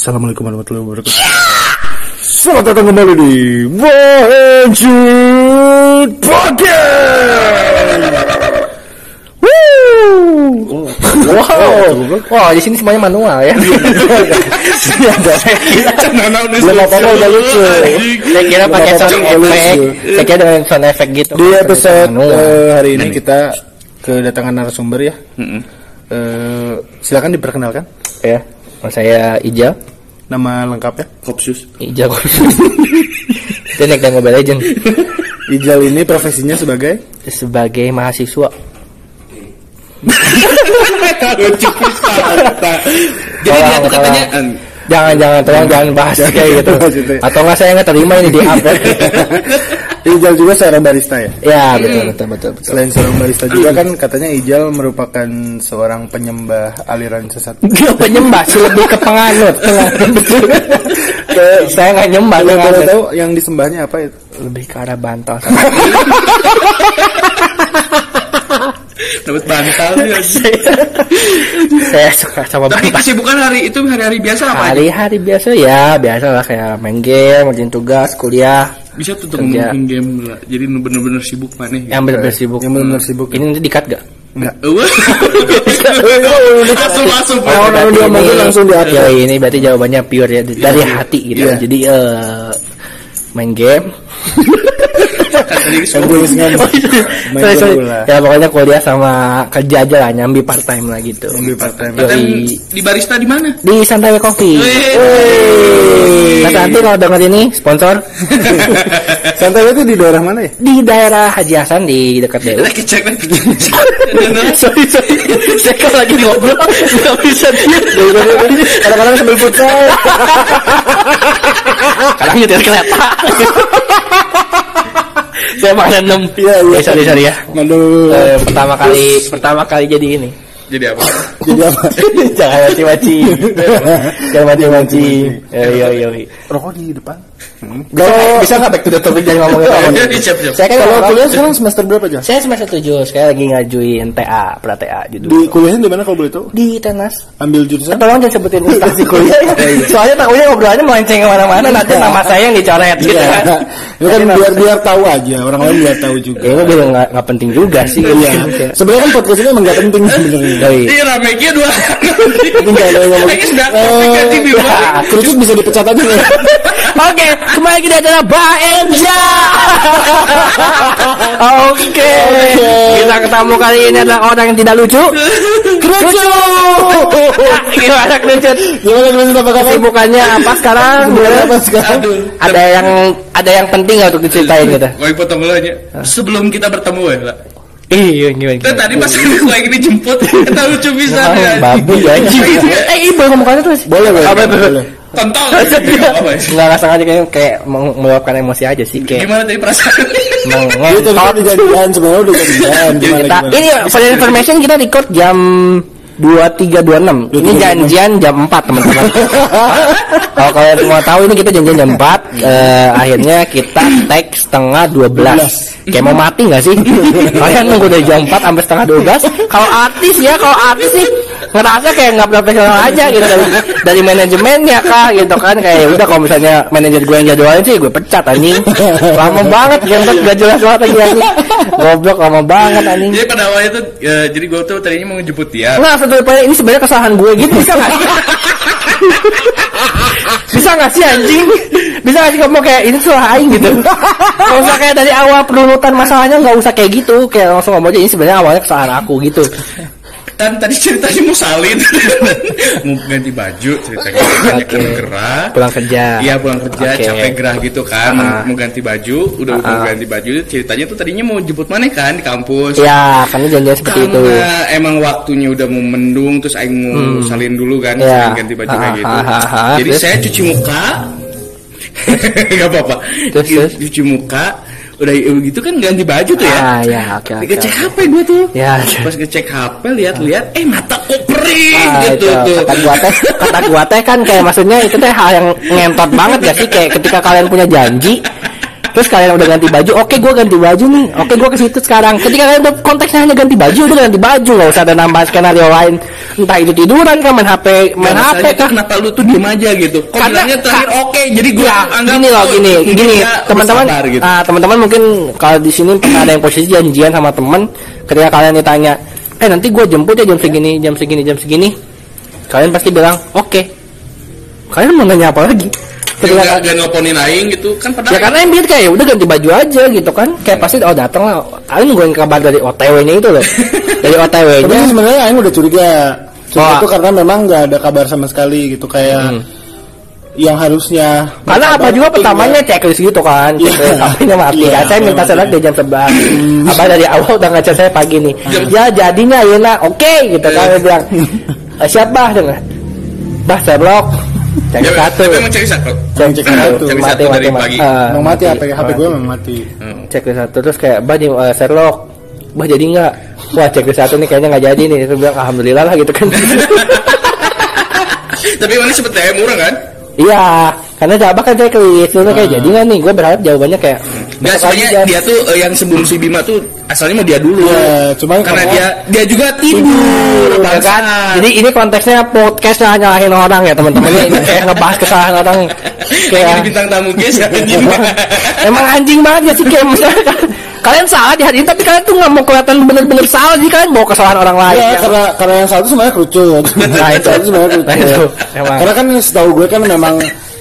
Assalamualaikum warahmatullahi wabarakatuh. Selamat datang kembali di Bohenjut Podcast. Woo! Wow, wow di sini semuanya manual ya. Iya, Belum apa apa udah lucu. Saya kira pakai sound effect. Saya kira dengan sound effect gitu. Di episode eh, hari ini kita kedatangan narasumber ya. Eh, silakan diperkenalkan ya. Saya Ijal. Nama lengkapnya. Kopsus. Ijal. Saya naik dan Mobile Legend Ijal ini profesinya sebagai sebagai mahasiswa. Lucu. Jadi dia Tolong, tolong. Jangan jangan tolong jangan bahas kayak gitu. Maksudnya. Atau nggak saya nggak terima ini di up. Ijal juga seorang barista ya. Ya betul betul betul betul. Selain seorang barista juga kan katanya Ijal merupakan seorang penyembah aliran sesat. Gak penyembah sih lebih ke penganut. Saya nggak nyembah Kalau tahu yang disembahnya apa itu? lebih ke arah bantal dapat bantal saya suka sama Tapi kesibukan hari itu hari-hari biasa apa hari-hari biasa ya biasa lah kayak main game ngerjain tugas kuliah Bisa tuh tuh ngomongin game lah. Jadi bener-bener sibuk mana gitu. yang bener-bener sibuk Yang benar-benar sibuk. ini nanti dikat gak Enggak. Langsung langsung. Berarti dia langsung diatur. ya ini berarti jawabannya pure ya dari hati gitu Iya. jadi eh main game Tadi Yang tulis kan main sorry, sorry. bola. ya pokoknya kuliah sama kerja aja lah nyambi part time lah gitu Ambil part time. Katanya Yoi. di barista di mana? di Santai Coffee. Nah nanti kalau denger ini sponsor Santai itu di daerah mana ya? di daerah Haji Hasan di dekat DU. Lagi cek lagi. sorry sorry, saya kan lagi ngobrol nggak bisa diam. Kadang-kadang sambil futsal. Kadang nyetir kereta. saya malah enam. Iya, iya. Sorry sorry ya. Aduh. Eh, pertama kali pertama kali jadi ini. Jadi apa? Jadi apa? Jangan maci-maci. Jangan maci-maci. Yo yo yo. Rokok di depan. Bisa bisa nggak back to the topic jangan ngomongin siap-siap. Saya kan Kalau kuliah sekarang semester berapa aja? saya semester 7 sekarang lagi ngajuin TA, pra TA judul. Di kuliahnya di mana kalau boleh tahu? Di Tenas. Ambil jurusan? Tolong jangan sebutin instansi kuliah ya. Soalnya takutnya ngobrolannya melenceng ke mana-mana nanti nama saya yang dicoret gitu Iya. kan. Itu kan biar biar tahu aja, orang lain biar tahu juga. Ya itu biar nggak nggak penting juga sih. Iya. Sebenarnya kan podcast ini emang gak penting sebenarnya. Yoi. Ini rame kia dua. Tapi nggak ada yang ngomong. Eh. Kerucut bisa dipecat aja ya. Oke, kembali lagi di acara Baenja. Oke. Kita ketemu kali ini adalah orang yang tidak lucu. Kerucut. Gimana kerucut? Gimana kerucut apa kabar? Kesibukannya apa sekarang? Apa sekarang? Ada yang ada yang penting nggak untuk diceritain gitu? Woi potong dulu aja. Sebelum kita bertemu ya, lah. Iya, gimana? Kan tadi pas gue lagi dijemput, kita lucu bisa Ah, ya. babu ya. Eh, iya boleh ngomong terus. Boleh, boleh. Oh, boleh, boleh. boleh. Tontol. Enggak, Apa ya? nggak sengaja kayak kayak meng- meluapkan emosi aja sih kayak Gimana tadi perasaan? meng- Itu tadi ngentot. udah jadian sebenarnya udah jadian. Gimana kita gimana? ini for information kita record jam 23.26 ini janjian jam 4 teman-teman kalau kalian mau tahu ini kita janjian jam 4 eh, akhirnya kita tag setengah 12 kayak mau mati nggak sih kalian nunggu dari jam 4 sampai setengah 12 kalau artis ya kalau artis sih ngerasa kayak nggak profesional aja gitu dari, dari manajemennya kah gitu kan kayak udah kalau misalnya manajer gue yang jadwalin sih gue pecat anjing lama banget yang gak jelas banget lagi anjing goblok lama banget anjing Jadi pada awalnya tuh, ya, jadi gue tuh tadinya mau ngejemput dia. Enggak, sebenarnya ini sebenarnya kesalahan gue gitu bisa nggak bisa nggak sih anjing? Bisa nggak sih kamu kayak ini salah aing gitu? Kalau usah kayak dari awal perunutan masalahnya nggak usah kayak gitu, kayak langsung ngomong aja ini sebenarnya awalnya kesalahan aku gitu. Kan tadi ceritanya mau salin, mau ganti baju, ceritanya banyak Oke. gerah. Pulang kerja. Iya pulang kerja Oke. capek gerah gitu kan Ah. mau ganti baju udah mau Ah. ganti baju ceritanya tuh tadinya mau jemput mana kan di kampus Ya, karena janjian seperti itu. emang waktunya udah mau mendung terus aing mau salin dulu kan Iya. salin ganti baju kayak Ah, gitu ah, ah. jadi Terus? saya cuci muka nggak apa-apa cuci muka udah gitu kan ganti baju tuh ya Ah, ya, oke, oke. ngecek oke. HP gue tuh Ya. pas ngecek HP lihat-lihat eh mata kok perih Ah, gitu itu. tuh Kata gua teh, kata gua teh kan kayak maksudnya itu teh hal yang ngentot banget gak sih kayak ketika kalian punya janji terus kalian udah ganti baju oke gue ganti baju nih. Oke gue ke situ sekarang. Ketika kalian udah konteksnya hanya ganti baju udah ganti baju nggak usah ada nambah skenario lain. Entah itu tiduran kan main hp main Nah, hp kan kenapa lu tuh diem aja gitu? Kok Karena- terakhir oke jadi gue Ya, anggap gini loh, oh, gini, gini, dia teman-teman, gitu. ah, teman-teman mungkin kalau di sini pernah ada yang posisi janjian sama temen, ketika kalian ditanya, eh nanti gue jemput ya jam segini, jam segini, jam segini, kalian pasti bilang, oke. Kalian mau nanya apa lagi? Dia Ketika nggak nggak nelponin aing gitu kan padahal ya karena yang biar kayak udah ganti baju aja gitu kan. Kayak pasti oh datang lah. Kalian nungguin kabar dari OTW-nya itu loh. Dari Tapi OTW-nya sih sebenarnya Aing udah curiga. Curiga Oh. itu karena memang nggak ada kabar sama sekali gitu kayak yang harusnya karena apa juga pertamanya nggak- checklist gitu kan. Iya. gitu, HP-nya mati Iya, kan saya minta mati. selat dari jam 11 apa dari awal udah ngechat saya pagi nih. Ya jadinya ya nak oke gitu kan. Iya. dia bilang "Eh, siap bah dengan bah Sherlock cek Ya, satu. tapi emang cek satu. Cek Cek satu satu. Cek mati satu mati dari mati. Pagi. Ah, Emang mati. HP HP gue memang mati. Hmm. checklist satu terus kayak bah di eh, Sherlock. Bah jadi nggak? Wah checklist satu nih kayaknya nggak jadi nih. Terus bilang alhamdulillah lah gitu kan. Tapi mana sempet DM murah kan iya karena coba kan checklist terus kayak jadi nggak nih gue berharap jawabannya kayak besok sebenarnya aja. dia tuh eh, yang sebelum si Bima tuh asalnya mau dia dulu. Iya, cuman karena karena- dia dia juga tidur, Ya kan? Jadi ini konteksnya podcastnya nyalahin orang ya teman-teman ini kayak ngebahas kesalahan orang Kayak bintang tamu guys anjing. emang anjing banget ya sih kayak misalnya kalian salah di hari ini tapi kalian tuh nggak mau kelihatan bener-bener salah jadi kalian bawa kesalahan orang lain. Ya, Ya. karena karena yang satu sebenarnya kerucut. Nah, itu. Satu sebenarnya kerucut. Nah, itu. Emang. Karena kan setahu gue kan memang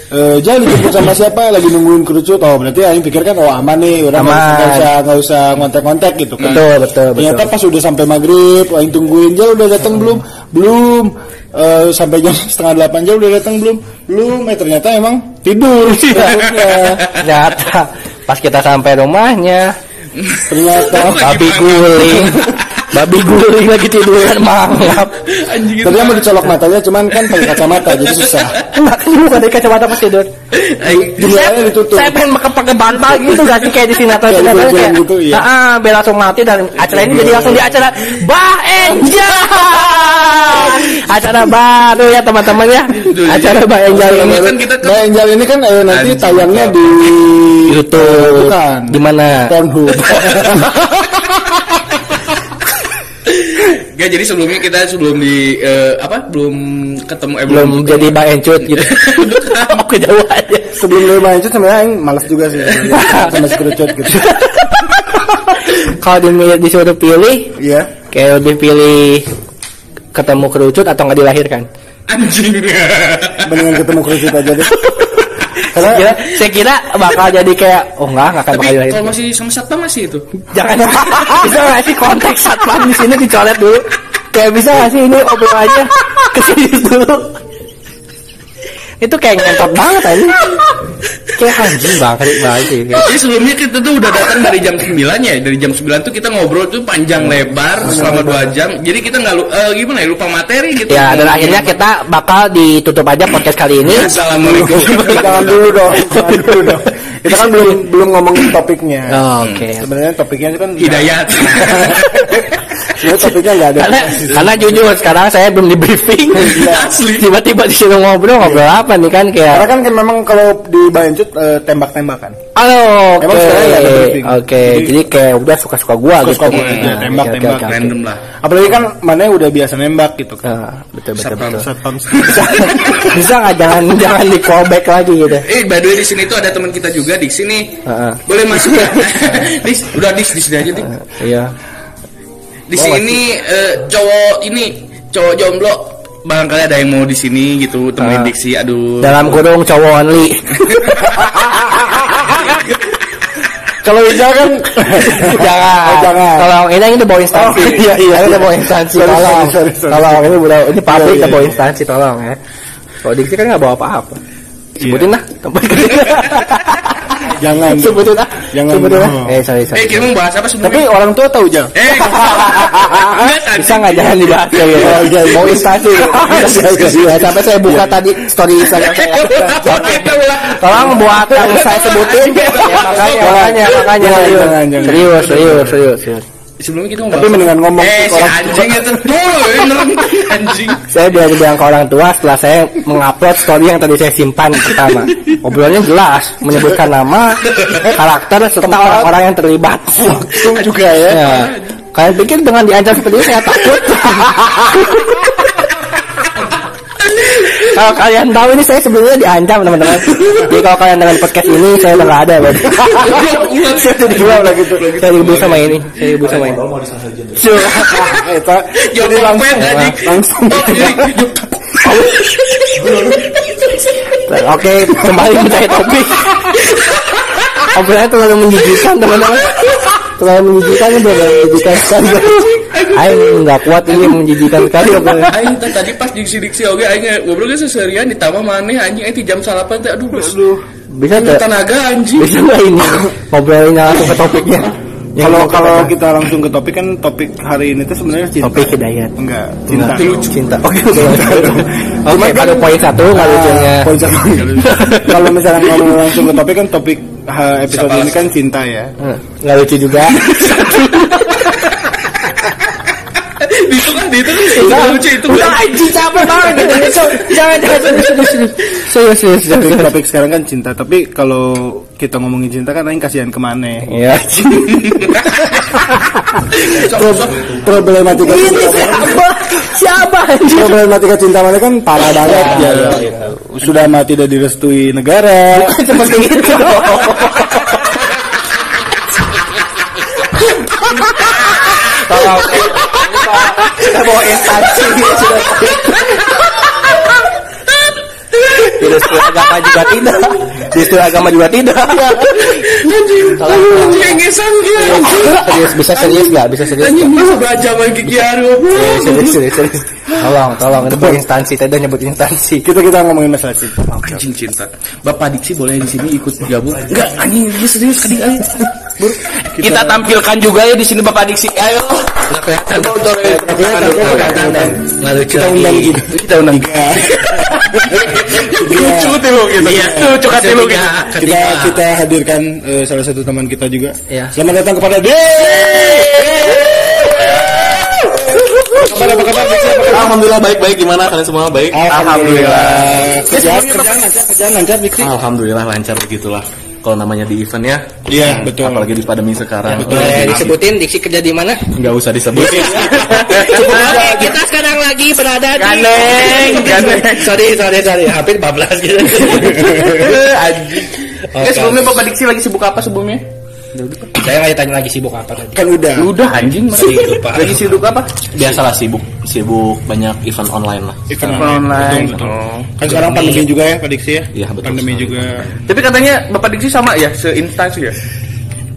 eh jangan dijemput sama siapa lagi nungguin kerucut oh berarti Aing pikir kan oh aman nih udah nggak usah nggak usah ngontek-ngontek gitu kan Betul, betul, betul. ternyata pas udah sampai maghrib Aing tungguin Jal udah datang belum belum Eh, sampai jam setengah delapan Jal udah datang belum belum eh ternyata emang tidur Harusnya. Ternyata pas kita sampai rumahnya ternyata babi guling babi guling lagi tiduran mangap Anjing. Tadinya mau dicolok matanya cuman kan pakai kacamata jadi susah. enggak kan bukan dari kacamata pas tidur Jendelanya ditutup. saya pengen pakai pakai bantal gitu gak sih? Kayak di sinetron sinetron kayak gitu, iya. ah biar langsung mati dan acara ini jadi langsung di acara Bah Angel. Acara baru ya teman-teman ya. Acara Bah Angel Selama ini. kan Nah, Angel ini kan eh, nanti tayangnya di YouTube. Bukan. Di mana? Pornhub. Gak jadi sebelumnya kita sebelum di eh, apa belum ketemu eh, belum jadi Bah Encut gitu aku jauh aja Sebelum lu main itu sebenarnya malas juga sih sama si kerucut gitu. kalau di- disuruh pilih Iya. kayak lebih pilih ketemu kerucut atau nggak dilahirkan anjing. Mendingan ketemu kerucut aja deh. Saya kira, saya kira bakal jadi kayak oh enggak nggak akan Tapi bakal dilahirkan kalau masih sama satpam masih itu. jangan. Bisa nggak sih konteks satpam di sini dicoret dulu? Kayak bisa nggak sih ini obrol aja ke sini dulu itu kayak ngentot banget aja kayak anjing banget banget Jadi sebelumnya kita tuh udah datang dari jam 9 ya, dari jam 9 tuh kita ngobrol tuh panjang lebar selama 2 jam. Jadi kita nggak eh, gimana ya lupa materi gitu. ya dan akhirnya kita bakal ditutup aja podcast kali ini Assalamualaikum. Jangan dulu dong. Jangan dulu dong. Kita kan belum belum ngomongin topiknya. Oh, oke Sebenarnya topiknya itu kan Hidayat. Sebenarnya topiknya nggak ada. karena karena jujur sekarang saya belum di briefing Asli. tiba-tiba disuruh ngobrol ngobrol apa nih kan Karena kayak kan kan memang kalau di Bayancut eh, tembak-tembakan. halo oke briefing. oke Jadi- jadi kayak udah suka-suka gua gitu Suka-suka gua Nah, aja, oke, tembak-tembak, oke, oke, oke. Random lah. Apalagi kan mana udah biasa nembak gitu kan. Nah, betul betul Satpam, betul Satpam. bisa nggak jangan jangan di callback lagi gitu Eh, by the way di sini tuh ada teman kita juga di sini. Heeh. Boleh masuk ya? dis, udah dis di sini aja dis. iya Di sini eh, cowok ini cowok jomblo barangkali ada yang mau di sini gitu temenin Ah. Diksi aduh. Dalam kurung cowok only. Kalau Ija kan jangan. Oh, jangan. tolong ini ini bawa instansi. Oh, iya, iya, ini iya. bawa instansi tolong. tolong ini udah ini pabrik Iya, iya, bawa iya. instansi tolong ya. Kalau diksi kan nggak bawa apa-apa. Sebutin lah tempat jangan. sebutin lah Jangan. sebutin lah Oh. eh sorry eh sorry. kita mau bahas apa Tapi sebelumnya orang tua tahu Jang. eh bisa nggak jangan dibahas? Ya gitu mau instansi iya. sampai saya buka tadi story Instagram saya. Lah. Tolong buat yang saya sebutin. Ya, makanya. Makanya. Makanya serius serius serius serius sebelumnya kita Tapi ngomong mendingan ngomong eh ke si orang anjing itu bener anjing Saya bilang bilang ke orang tua setelah saya mengupload story yang tadi saya simpan pertama. Obrolannya jelas, menyebutkan nama, karakter serta orang-orang yang terlibat. langsung juga ya. Ya. Kalian pikir dengan diancam seperti ini saya takut? kalau kalian tahu ini saya sebelumnya diancam teman-teman. Jadi kalau kalian dengan podcast ini saya udah nggak ada saya udah dijual lah gitu. Saya dibeli sama ini. Saya dibeli sama ini. Eta jadi Jok langsung pet, anjing. langsung Oh, jadi, Oke, kembali mencari topik. Obrolannya terlalu menjijikan teman-teman. Terlalu menjijikan terlalu menjijikan Ayo nggak kuat ini menjijikan sekali. Aing tadi pas di diksi oge aing ngobrol ge seserian ditambah maneh anjing aing jam salapan teh aduh geus Bisa nggak? tenaga anjing. Bisa nggak ini ngobrolinnya langsung ke topiknya? Kalau kalau kita- langsung ke topik kan topik hari ini tuh sebenarnya cinta. topik hidayat. Enggak, cinta. Cinta. Oke, oke. Oke, poin satu nggak Ah, lucunya. poin satu. Kalau misalnya ngomong langsung ke topik kan topik episode ini kan cinta ya. Nggak lucu juga. Itu kan itu kan udah lucu itu Udah kan. anjing capek banget gitu. Jangan jangan serius serius. Serius topik sekarang kan cinta. Tapi kalau kita ngomongin cinta kan aing kasihan ke mana? Iya. Problematika Ini cinta siapa? Siapa problematika cinta mana kan parah banget ya. Sudah mah tidak direstui negara. Seperti itu. Tolong. Kita bawa instansi sudah. Restu agama juga tidak. Restu agama juga tidak. Tolong. Anjing. Serius, bisa serius nggak? Bisa serius Anjing masa belajar main gigi haru. Serius, serius, serius. Tolong, tolong. Itu instansi. Tadi udah nyebut instansi. Kita kita ngomongin masalah cinta. Anjing cinta. Bapak Diksi boleh di sini ikut gabung? Enggak, anjing dia serius Bur, kita tampilkan juga ya di sini Bapak Diksi. Ayo. Enggak kelihatan. Enggak lucu. Kita undang gitu. Kita undang. Lucu tuh lo gitu. Iya, lucu kan lo gitu. Kita kita hadirkan eh, salah satu teman kita juga. Iya. Selamat datang kepada D. Kabar apa kabar? Diksi? Apa kabar? Alhamdulillah baik-baik gimana kalian semua baik? Alhamdulillah. Kerjaan kerjaan lancar, kerjaan lancar. Alhamdulillah lancar begitulah. Kalau namanya di event ya, Iya, betul. apalagi di pandemi sekarang. Boleh disebutin diksi kerja di mana? Nggak usah disebutin. Oke, kita sekarang lagi berada di Gandeng, gandeng. sorry, sorry, sorry. Hampir 14 gitu. Anjing. Eh sebelumnya Bapak Diksi lagi sibuk apa sebelumnya? Saya nggak ditanya lagi sibuk apa tadi. Kan udah. Udah anjing masih hidup Lagi sibuk apa? Biasalah sibuk, sibuk banyak event online lah. Event Online. Betul, betul. Oh. Kan sekarang pandemi juga ya, Pak Diksi ya? Iya, betul Pandemi juga. Tapi katanya Bapak Diksi sama ya seinstansi ya?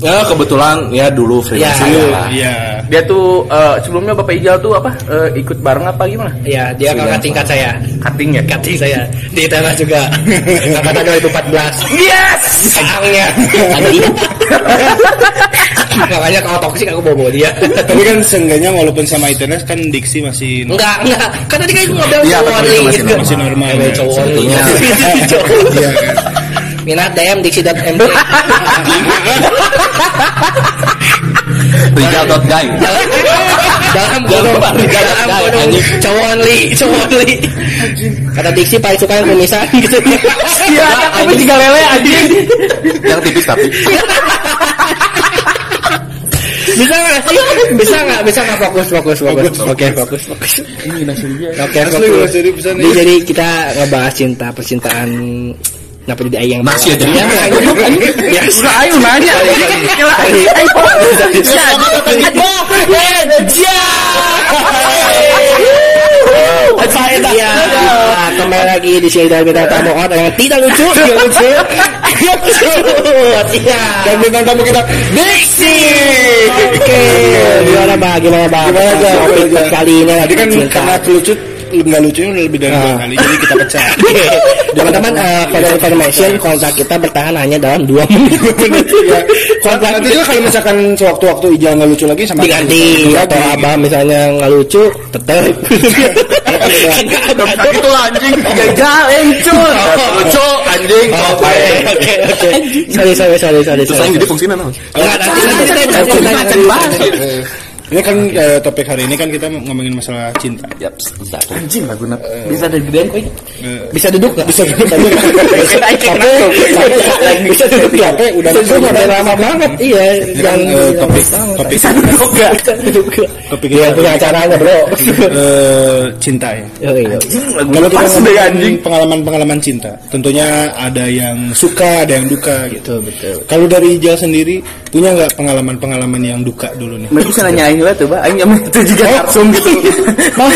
Ya kebetulan ya dulu freelance Ya, saya iya. lah. Iya. Dia tuh eh, sebelumnya Bapak Ijal tuh apa eh, ikut bareng apa gimana? Ya, dia kakak tingkat saya. Cutting ya? Cutting saya di tanah juga. Angkatan 2014. Yes! Sayangnya. Makanya kalau toksik aku bawa dia. Tapi kan seenggaknya walaupun sama internet kan diksi masih Enggak, enggak. Kan tadi kan ngobrol Iya, cowok itu nih, masih gitu. normal. masih normal. Ada ya. cowok nih. Sebetulnya. Cowok. Iya kan. Minat DM diksi.md. Rijal.guy. Dalam gunung, dalam gunung, cowok only, cowok only. Kata diksi paling suka yang kumisan gitu. Iya, tapi tiga lele anjing. Yang tipis tapi. Bisa nggak sih? Bisa nggak? Bisa nggak fokus, fokus, fokus. Oke, fokus, fokus. Oke, Asli, fokus. asli, bisa nih. Jadi, jadi kita ngebahas cinta, percintaan. Kenapa jadi ayang? Masih aja. Ya, ya, Udah ayo nanya. Ayo. Iya, nah, kembali lagi di sini dari bintang tamu orang yang tidak lucu, tidak lucu, Iya. Dan bintang tamu kita Diksi. Oke, gimana bah? Gimana bah? Gimana aja. kali ini Tadi kan karena lucu nggak lucunya udah lebih dari dua kali jadi kita pecah. Teman-teman, eh, for your information, kontak kita bertahan hanya dalam dua menit. Ya. Kontrak Nanti juga kalau misalkan sewaktu-waktu Ijal nggak lucu lagi sama diganti atau abah misalnya nggak lucu, tetep. Itu anjing. Gajah, encur. Lucu, anjing. Oke, oke, oke. Sorry, sorry, sorry, sorry. Terus jadi fungsinya naon? Enggak, nanti nanti nanti nanti nanti nanti. Ini kan eh, topik hari ini kan kita ngomongin masalah cinta. Yap, bentar. Anjing lagu nap. Bisa dari gedean. Eh, Bisa duduk nggak? bisa duduk. Bisa duduk ya? Capek, udah Bisa duduk udah lama banget. Iya, kan eh, topik topik Bisa duduk nggak? Bisa duduk nggak? topik Iya, kita punya acaranya bro. eh, cinta ya. Oh, iya. Kalau kita Pas deh ngomongin anjing. pengalaman-pengalaman cinta, tentunya ada yang suka, ada yang duka gitu. betul. Kalau dari Ijal sendiri, punya nggak pengalaman-pengalaman yang duka dulu nih? Mereka bisa nanya aing lah tuh. Aing nyaman itu juga langsung gitu. Mah,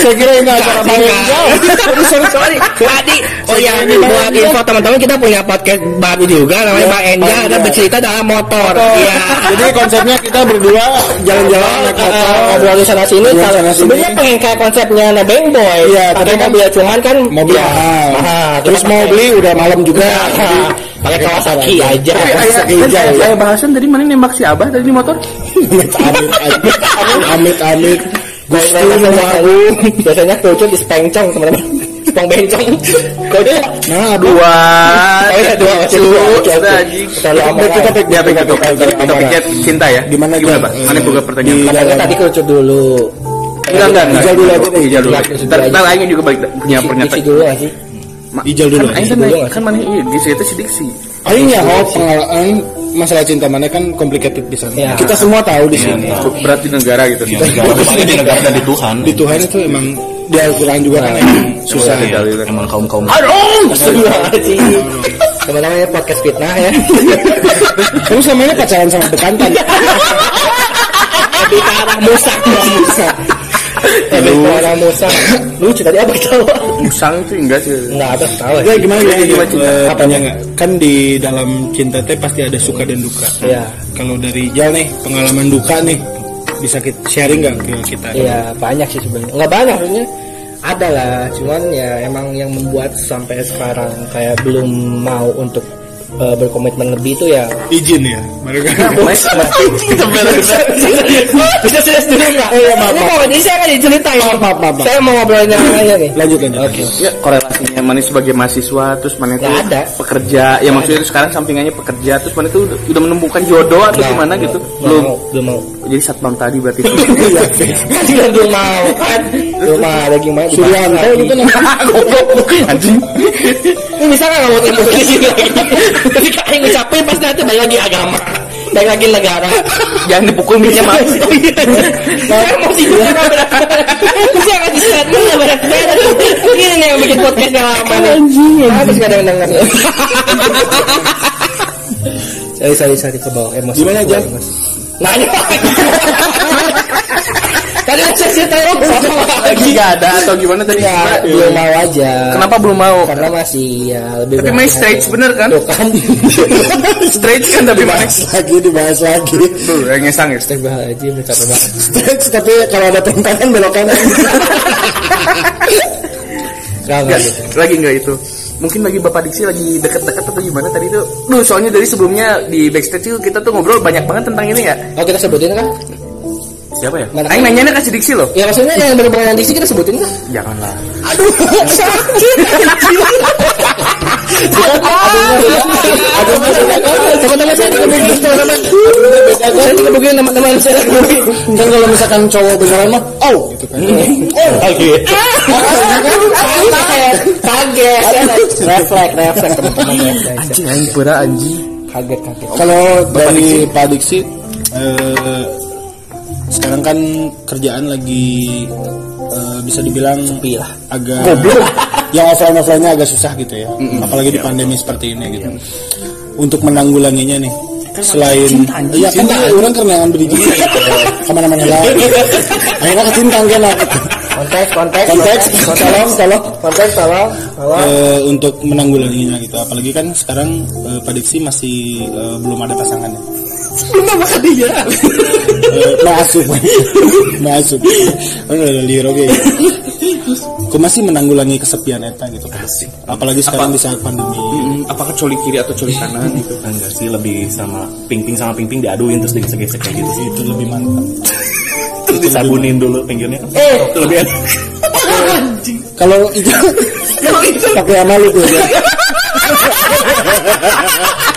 saya kira ini acara paling jauh. sorry sorry tadi oh ya buat info teman-teman kita punya podcast baru juga namanya Pak Enja ada bercerita dalam motor. Iya. Jadi konsepnya kita berdua jalan-jalan naik motor, ngobrol di sana sini Ngobrol kalau sana sini. sebenarnya pengen kayak konsepnya Nebeng Boy Iya, tapi kan mobil cuman kan mobil ya, mahal. Terus mau beli udah malam juga. Pakai Kawasaki aja Tapi Kawasaki ayah, hijau, ya. saya bahasan tadi mana nembak si Abah tadi di motor? amit amit amit amit. Gusti aku. biasanya kerucut di spencong teman-teman Spong bencong Kerucut Nah. Dua, dua, amat. Kita topik, topik, topik, topik, topiknya cinta ya. Gimana, Gimana, Jal? Pak? Mana buka pertanyaan? di- Katanya tadi kerucut dulu Enggak, enggak, enggak. Ijal dulu aja deh. Ijal dulu. Ntar. Aing juga balik punya pernyataan. dulu sih Ijal dulu. Kan kan, dulu kan mana iya, di situ si diksi. Aing ya, oh pengalaman masalah cinta mana kan complicated di sana. Ya. Kita semua tahu di sini. Berat di negara gitu. Ya, negara di negara dan di Tuhan. Di Tuhan itu emang di Al-Quran juga kan emang susah ya. Emang kaum kaum. Astagfirullahaladzim. Teman-teman ya podcast fitnah ya. Kamu sama ini pacaran sama bekantan. Ke arah musak. Musa. Arah musak. Lucu tadi apa ketawa? Musang itu enggak sih. Enggak ada ketawa. Ya gimana ya, Gimana gimana cinta? cinta? Apanya nggak? Kan di dalam cinta teh pasti ada suka dan duka. Iya. Kalau dari Jal nih pengalaman duka nih bisa kita sharing nggak ke kita? Iya banyak sih sebenarnya. Enggak banyak maksudnya. Ada lah, cuman ya emang yang membuat sampai sekarang kayak belum mau untuk eh, berkomitmen lebih itu ya Izin ya mereka. bisa serius dulu nggak? Oh, iya, maaf, Ini mau jadi saya kan diceritain. Maaf, maaf. Saya mau ngobrolin yang lainnya nih. lanjut lanjut. Oke. Ya korelasinya mana sebagai mahasiswa terus mana itu ada. pekerja ya maksudnya itu sekarang sampingannya pekerja terus mana itu udah, udah menemukan jodoh atau gimana gitu belum Belum, mau. jadi satpam tadi berarti Kan juga belum mau kan. Belum ada gimana? Suryanto gitu nih. goblok anjing Ini bisa nggak ngomong ilmu di sini lagi? Tapi kayak ngucapin pas nanti balik lagi agama. Balik lagi negara. jangan dipukul minyak mas Oh iya. Saya nggak berat. Saya nggak nggak berat berat. Ini nih yang bikin podcastnya lama nih. Habis nggak ada yang denger. Sorry sorry sorry ke bawah emosi. Gimana, Jan? Nanya. Tadi saya ceritain sama lagi gak ada atau gimana tadi Ya, belum mau aja. kenapa belum mau Karena masih ya lebih tapi main straight bener kan Tuh kan. straight kan tapi mana lagi dibahas lagi. tuh yang ngesang ya Astagfirullahaladzim, capek banget. Stretch tapi kalau ada tentangan belok kanan. Nggak, gitu. lagi nggak itu mungkin lagi bapak diksi lagi deket-deket atau gimana tadi itu Duh soalnya dari sebelumnya di backstage itu kita tuh ngobrol banyak banget tentang ini ya Oh kita sebutin kah? Siapa ya Mana? Aing nanyanya kasih diksi loh Ya maksudnya yang dengan diksi kita sebutin kah? janganlah Aduh, sakit. Kan kalau misalkan cowok beneran mah, oh gitu kan. Oh, kaget. Kaget. Refleks, refleks teman-teman. refleks. anjing pura anjing Kaget, kaget. Kalau dari Pak Diksi, eh, sekarang kan kerjaan lagi eh, bisa dibilang Sepi lah. agak yang offline offline-nya agak susah gitu ya, apalagi di pandemi seperti ini gitu. Untuk menanggulanginya nih, selain iya kan orang karena yang beri gitu, ke mana-mana lah. Akhirnya kecintang kan Konteks, konteks, Konteks, tolong, tolong. konteks, tolong, tolong. Eh, untuk menanggulanginya gitu. Apalagi kan sekarang eh, Pak Diksi masih eh, belum ada pasangannya belum apa dia. Eh, masuk masuk. Udah liur oke. Kok masih menanggulangi kesepian eta gitu? Asik. apalagi sekarang di saat pandemi apakah coli kiri atau coli kanan gitu? Enggak sih lebih sama ping-ping sama ping-ping diaduin terus digesek-gesek kayak gitu. Sih. itu lebih mantap. Terus disabunin dulu pinggirnya. Eh, Itu lebih enak. kalau itu pakai lu tuh ya.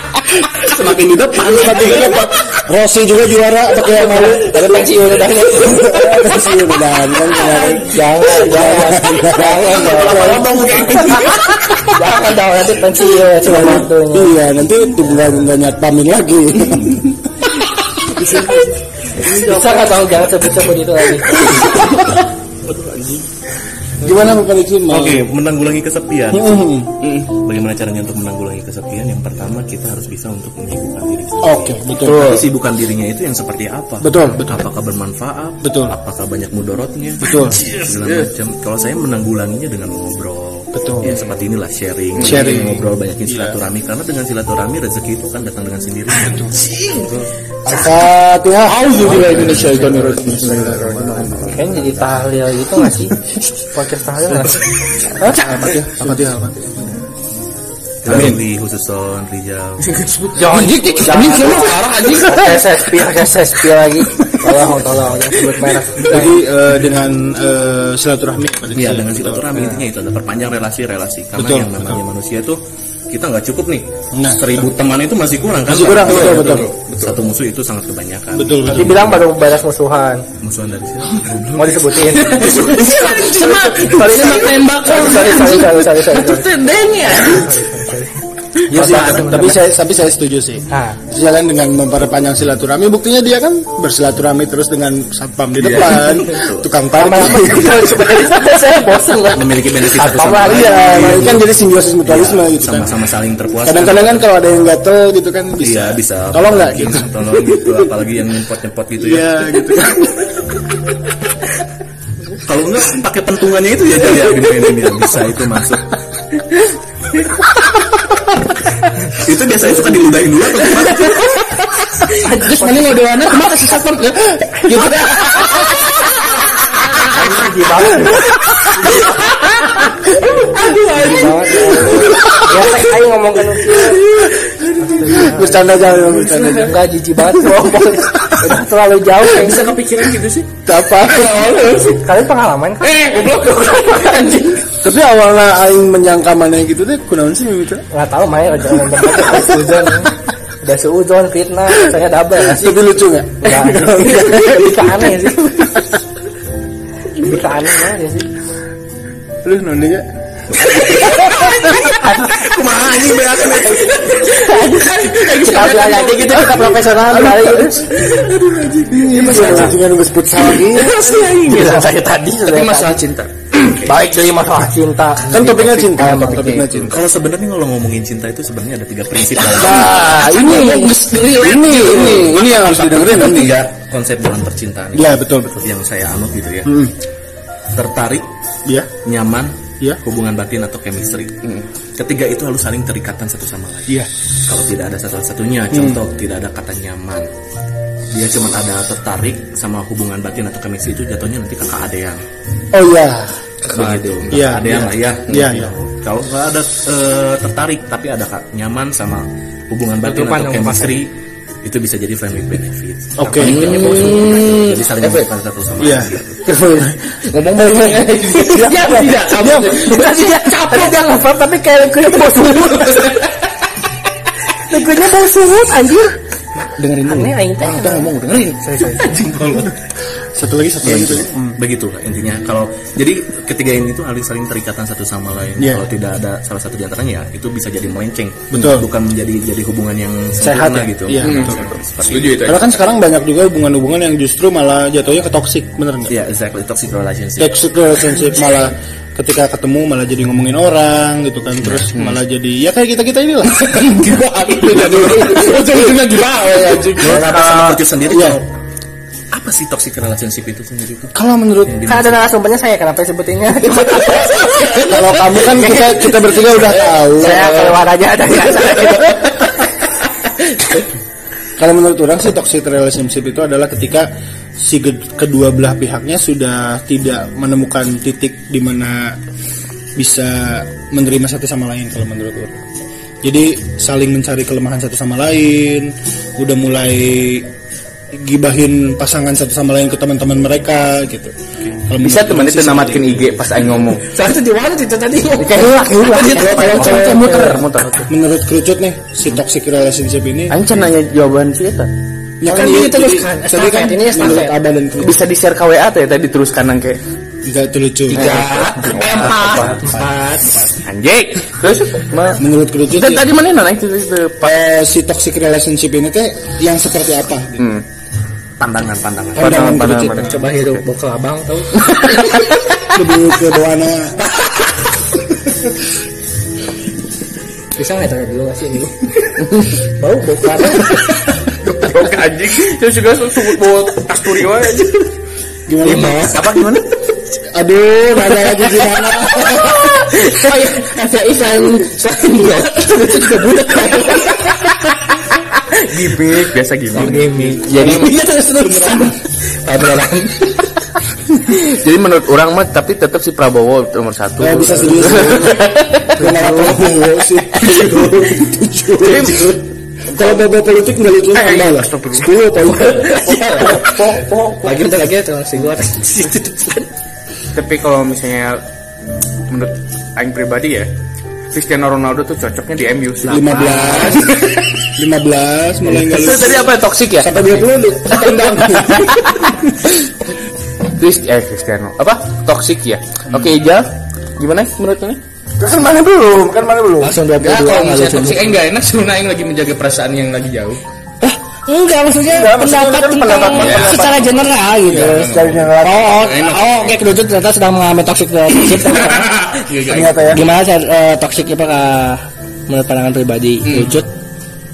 semakin di depan semakin di depan Rossi juga juara pakai yang malu. Tapi pensiun udah. Pensiun udah. Jangan, jangan, jangan, Ngomong jangan dong nanti pensiun cuma waktunya. Iya, nanti tinggal nggak nyat pamin lagi. Bisa nggak tahu jangan sebut-sebut itu lagi. Gimana Bapak Oke, menanggulangi kesepian. Hmm. Bagaimana caranya untuk menanggulangi kesepian? Yang pertama kita harus bisa untuk menyibukkan diri. Oke, betul. Tapi sibukan dirinya itu yang seperti apa? Betul, betul. Apakah bermanfaat? Betul. Apakah banyak mudorotnya? Betul. Segala macam. Kalau saya menanggulanginya dengan ngobrol. Betul. Ya seperti inilah sharing. Sharing. Ngobrol banyakin silaturahmi. Karena dengan silaturahmi rezeki itu kan datang dengan sendirinya. Al-Fatihah. Auzubillahi minasyaitonirrajim. Bismillahirrahmanirrahim. Kayaknya jadi tahlil gitu nggak sih? Podcast tahlil nggak sih? Hah? Al-Fatihah, Al-Fatihah. Amin. Di khususon Rijal. Jangan gitu. Ini semua sekarang aja. Kayak saya spill, kayak saya spill lagi. Tolong, tolong, sebut merek. Jadi eh, dengan eh, silaturahmi Iya kita. dengan silaturahmi intinya itu ada perpanjang relasi-relasi karena Betul, yang namanya manusia tuh kita nggak cukup nih Nah. seribu teman itu masih kurang kan Masih kurang, betul, betul. satu musuh itu sangat kebanyakan Betul, betul. Dibilang baru balas musuhan. musuhan dari siapa Mau disebutin? Semak, semak tembak. Sorry, sorry, sorry, sorry, sorry, sorry. Ya sih, tapi saya tapi saya setuju sih. Ah. Jalan dengan memperpanjang silaturahmi, buktinya dia kan bersilaturahmi terus dengan satpam di depan, tukang parkir. Sebenarnya saya bosan lah. memiliki benefit satu Apa sama lain ya? Nah, ini kan jadi simbiosis mutualisme gitu kan. sama-sama saling terpuaskan Kadang-kadang kan kalau ada yang gatel gitu kan bisa. iya bisa Tolong nggak gitu. tolong gitu apalagi yang nyempot-nyempot gitu ya Iya gitu kan. kalau enggak pakai pentungannya itu ya ya ini ya bisa itu masuk itu biasanya suka diludahin dulu atau gimana? Terus mana nggak doana ke mana si satpam? Gitu. Ya, saya ngomong kan Bercanda jangan bercanda. jangan. enggak jijik banget ngomong. Udah terlalu jauh kayaknya. Bisa kepikiran gitu sih. Apa? Kalian pengalaman kan? Eh, goblok. Anjing. Tapi awalnya aing menyangka mana gitu deh, kunaon sih Mimita? Nggak tahu main udah nonton udah seuzon. Udah seuzon fitnah, saya double nggak sih? Tapi lucu nggak? Enggak. Lebih ke aneh sih. Lebih ke aneh aja sih. Lu nonton gak? Kumaha anjing beakeun. Kita bilang aja gitu kita profesional kali. Ini masih anjingan gue sebut salah gitu. Bilang saya tadi Tapi sudah masalah cinta. baik dari masalah cinta. Kan topiknya cinta, Ah, topiknya topiknya. cinta. Kalau sebenarnya kalau ngomongin cinta itu sebenarnya ada tiga prinsip dalam Nah, ini ini ini ini yang harus didengerin ini. tiga konsep dalam percintaan Ya betul betul. yang saya anut gitu ya. Hmm. Tertarik, Ya, nyaman, ya, hubungan batin atau chemistry. Ketiga itu harus saling terikatan satu sama lain. iya. Kalau tidak ada satu-satunya, contoh tidak ada kata nyaman. Dia cuma ada tertarik sama hubungan batin atau chemistry itu jatuhnya nanti kakak adean. Oh ya, Begitu. Kakak Iya, adean iya. lah ya. Iya, iya. Kalau nggak ada eh, tertarik tapi ada kak- nyaman sama hubungan batin Ketupan atau yang chemistry itu bisa jadi with benefit. Oke. Nikahnya bosan. Jadi saling membutuhkan satu sama iya. lain. Ngomong banyak. Tidak, tidak. Diam. Tidak, tidak. Capek dia ngapa tapi kayak lagunya bau sungut. Lagunya bau sungut anjir. Dengerin dulu. Aneh aing teh. Kita ngomong dengerin. Sorry. Satu lagi, satu Ya, lagi. itu. tuh. Begitulah intinya. Kalau jadi ketiga ini itu harus saling terikatan satu sama lain. Iya. Kalau tidak ada salah satu di antaranya ya itu bisa jadi melenceng. Betul. Bukan menjadi jadi hubungan yang Sehat ya? gitu. Iya, Hmm. Setuju itu. Karena kan sekarang banyak juga hubungan-hubungan yang justru malah jatuhnya ke toxic, bener nggak? Iya, exactly toxic relationship. Toxic relationship malah ketika ketemu malah jadi ngomongin orang gitu kan terus malah jadi ya kayak kita kita inilah gibah gitu jadi ujung-ujungnya gibah ya anjing. Sama Kucu sendiri Iya. Kalau apa sih toxic relationship itu sendiri itu? kalau menurut Kan ada narasumbernya saya kenapa sebutinnya? kalau kamu kan kita kita bertiga udah tahu saya keluar aja ada kalau menurut orang sih toxic relationship itu adalah ketika si ke- kedua belah pihaknya sudah tidak menemukan titik di mana bisa menerima satu sama lain kalau menurut orang. Jadi saling mencari kelemahan satu sama lain, udah mulai gibahin pasangan satu sama lain ke teman-teman mereka gitu. Kalau Bisa teman itu sih namatkan IG pas aing ngomong. Saya di mana cerita tadi? Kayak kalau- muter, muter. Menurut kerucut nih si toxic relationship ini Aing can nanya jawaban sih eta. Ya kan iya, diteruskan. jadi- Tadi kan ini menurut Abah dan. Bisa di share ke WA tuh ya tadi teruskan nang kayak Enggak itu lucu. empat empat anjing. Terus Menurut kerucut dan ya, tadi mana itu eh, si toxic relationship ini teh yang seperti apa? gitu. hmm. Pandangan pandangan Pandangan pandangan kerucut. pandangan. coba hidup bawa ke abang tau Lebih ke bawahnya bisa nggak tanya dulu nggak sih dulu bau bau abang Bau ke anjing. Terus juga sebut bawa kasturi wae aja. gimana? Apa gimana? Aduh, nada lagi gimana? oh iya ada isan ya itu juga budak Gimik biasa gimik. gaming Jadi iya terus terusan beneran jadi menurut orang mah tapi tetap si Prabowo nomor satu. Eh, bisa. Kenapa Prabowo sih? Kalau bawa politik nggak lucu tambah lah. Sepuluh tahu. lagi bentar lagi tuh si gua Tapi kalau misalnya menurut Aing pribadi ya, Cristiano Ronaldo tuh cocoknya di MU sih. Lima belas, lima belas mulai nggak Itu lucu. tadi apa toksik ya? Sampai dua puluh tendang. Chris, eh Cristiano apa toksik ya? Oke Ijal, gimana menurut ini? Kan mana belum, kan mana belum. langsung dua puluh Ya, dua kalau nggak misalnya lucu toxic, eh, enak sebenarnya yang lagi menjaga perasaan yang lagi jauh. Enggak maksudnya Enggak, maksudnya pendapat kan tentang pendapat- pendapat. secara general gitu. Secara general. oh oh, oh oke kerucut ternyata sedang mengalami toxic relationship Ternyata ya. gimana sih uh, toxic apakah menurut pandangan pribadi kerucut